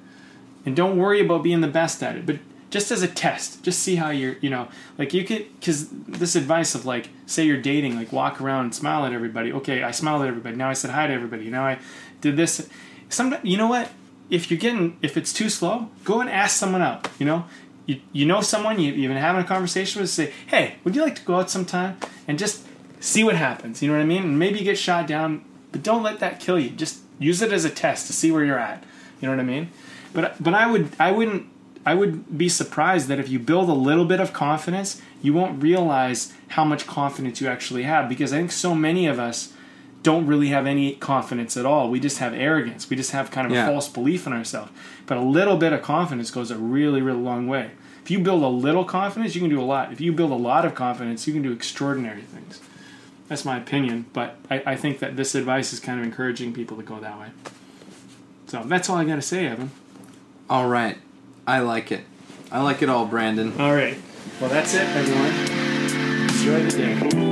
And don't worry about being the best at it, but just as a test, just see how you're, you know, like you could, because this advice of like, say you're dating, like walk around and smile at everybody. Okay, I smiled at everybody. Now I said hi to everybody. Now I did this. sometimes you know what? If you're getting, if it's too slow, go and ask someone out. You know, you, you know someone you, you've been having a conversation with. Say, hey, would you like to go out sometime and just see what happens? You know what I mean? And maybe you get shot down, but don't let that kill you. Just use it as a test to see where you're at. You know what I mean? But but I would I wouldn't I would be surprised that if you build a little bit of confidence, you won't realize how much confidence you actually have because I think so many of us don't really have any confidence at all. We just have arrogance. We just have kind of Yeah. a false belief in ourselves. But a little bit of confidence goes a really, really long way. If you build a little confidence, you can do a lot. If you build a lot of confidence, you can do extraordinary things. That's my opinion, but I, I think that this advice is kind of encouraging people to go that way. So that's all I got to say, Evan. All right. I like it. I like it all, Brandon. All right. Well, that's it, everyone. Enjoy the day.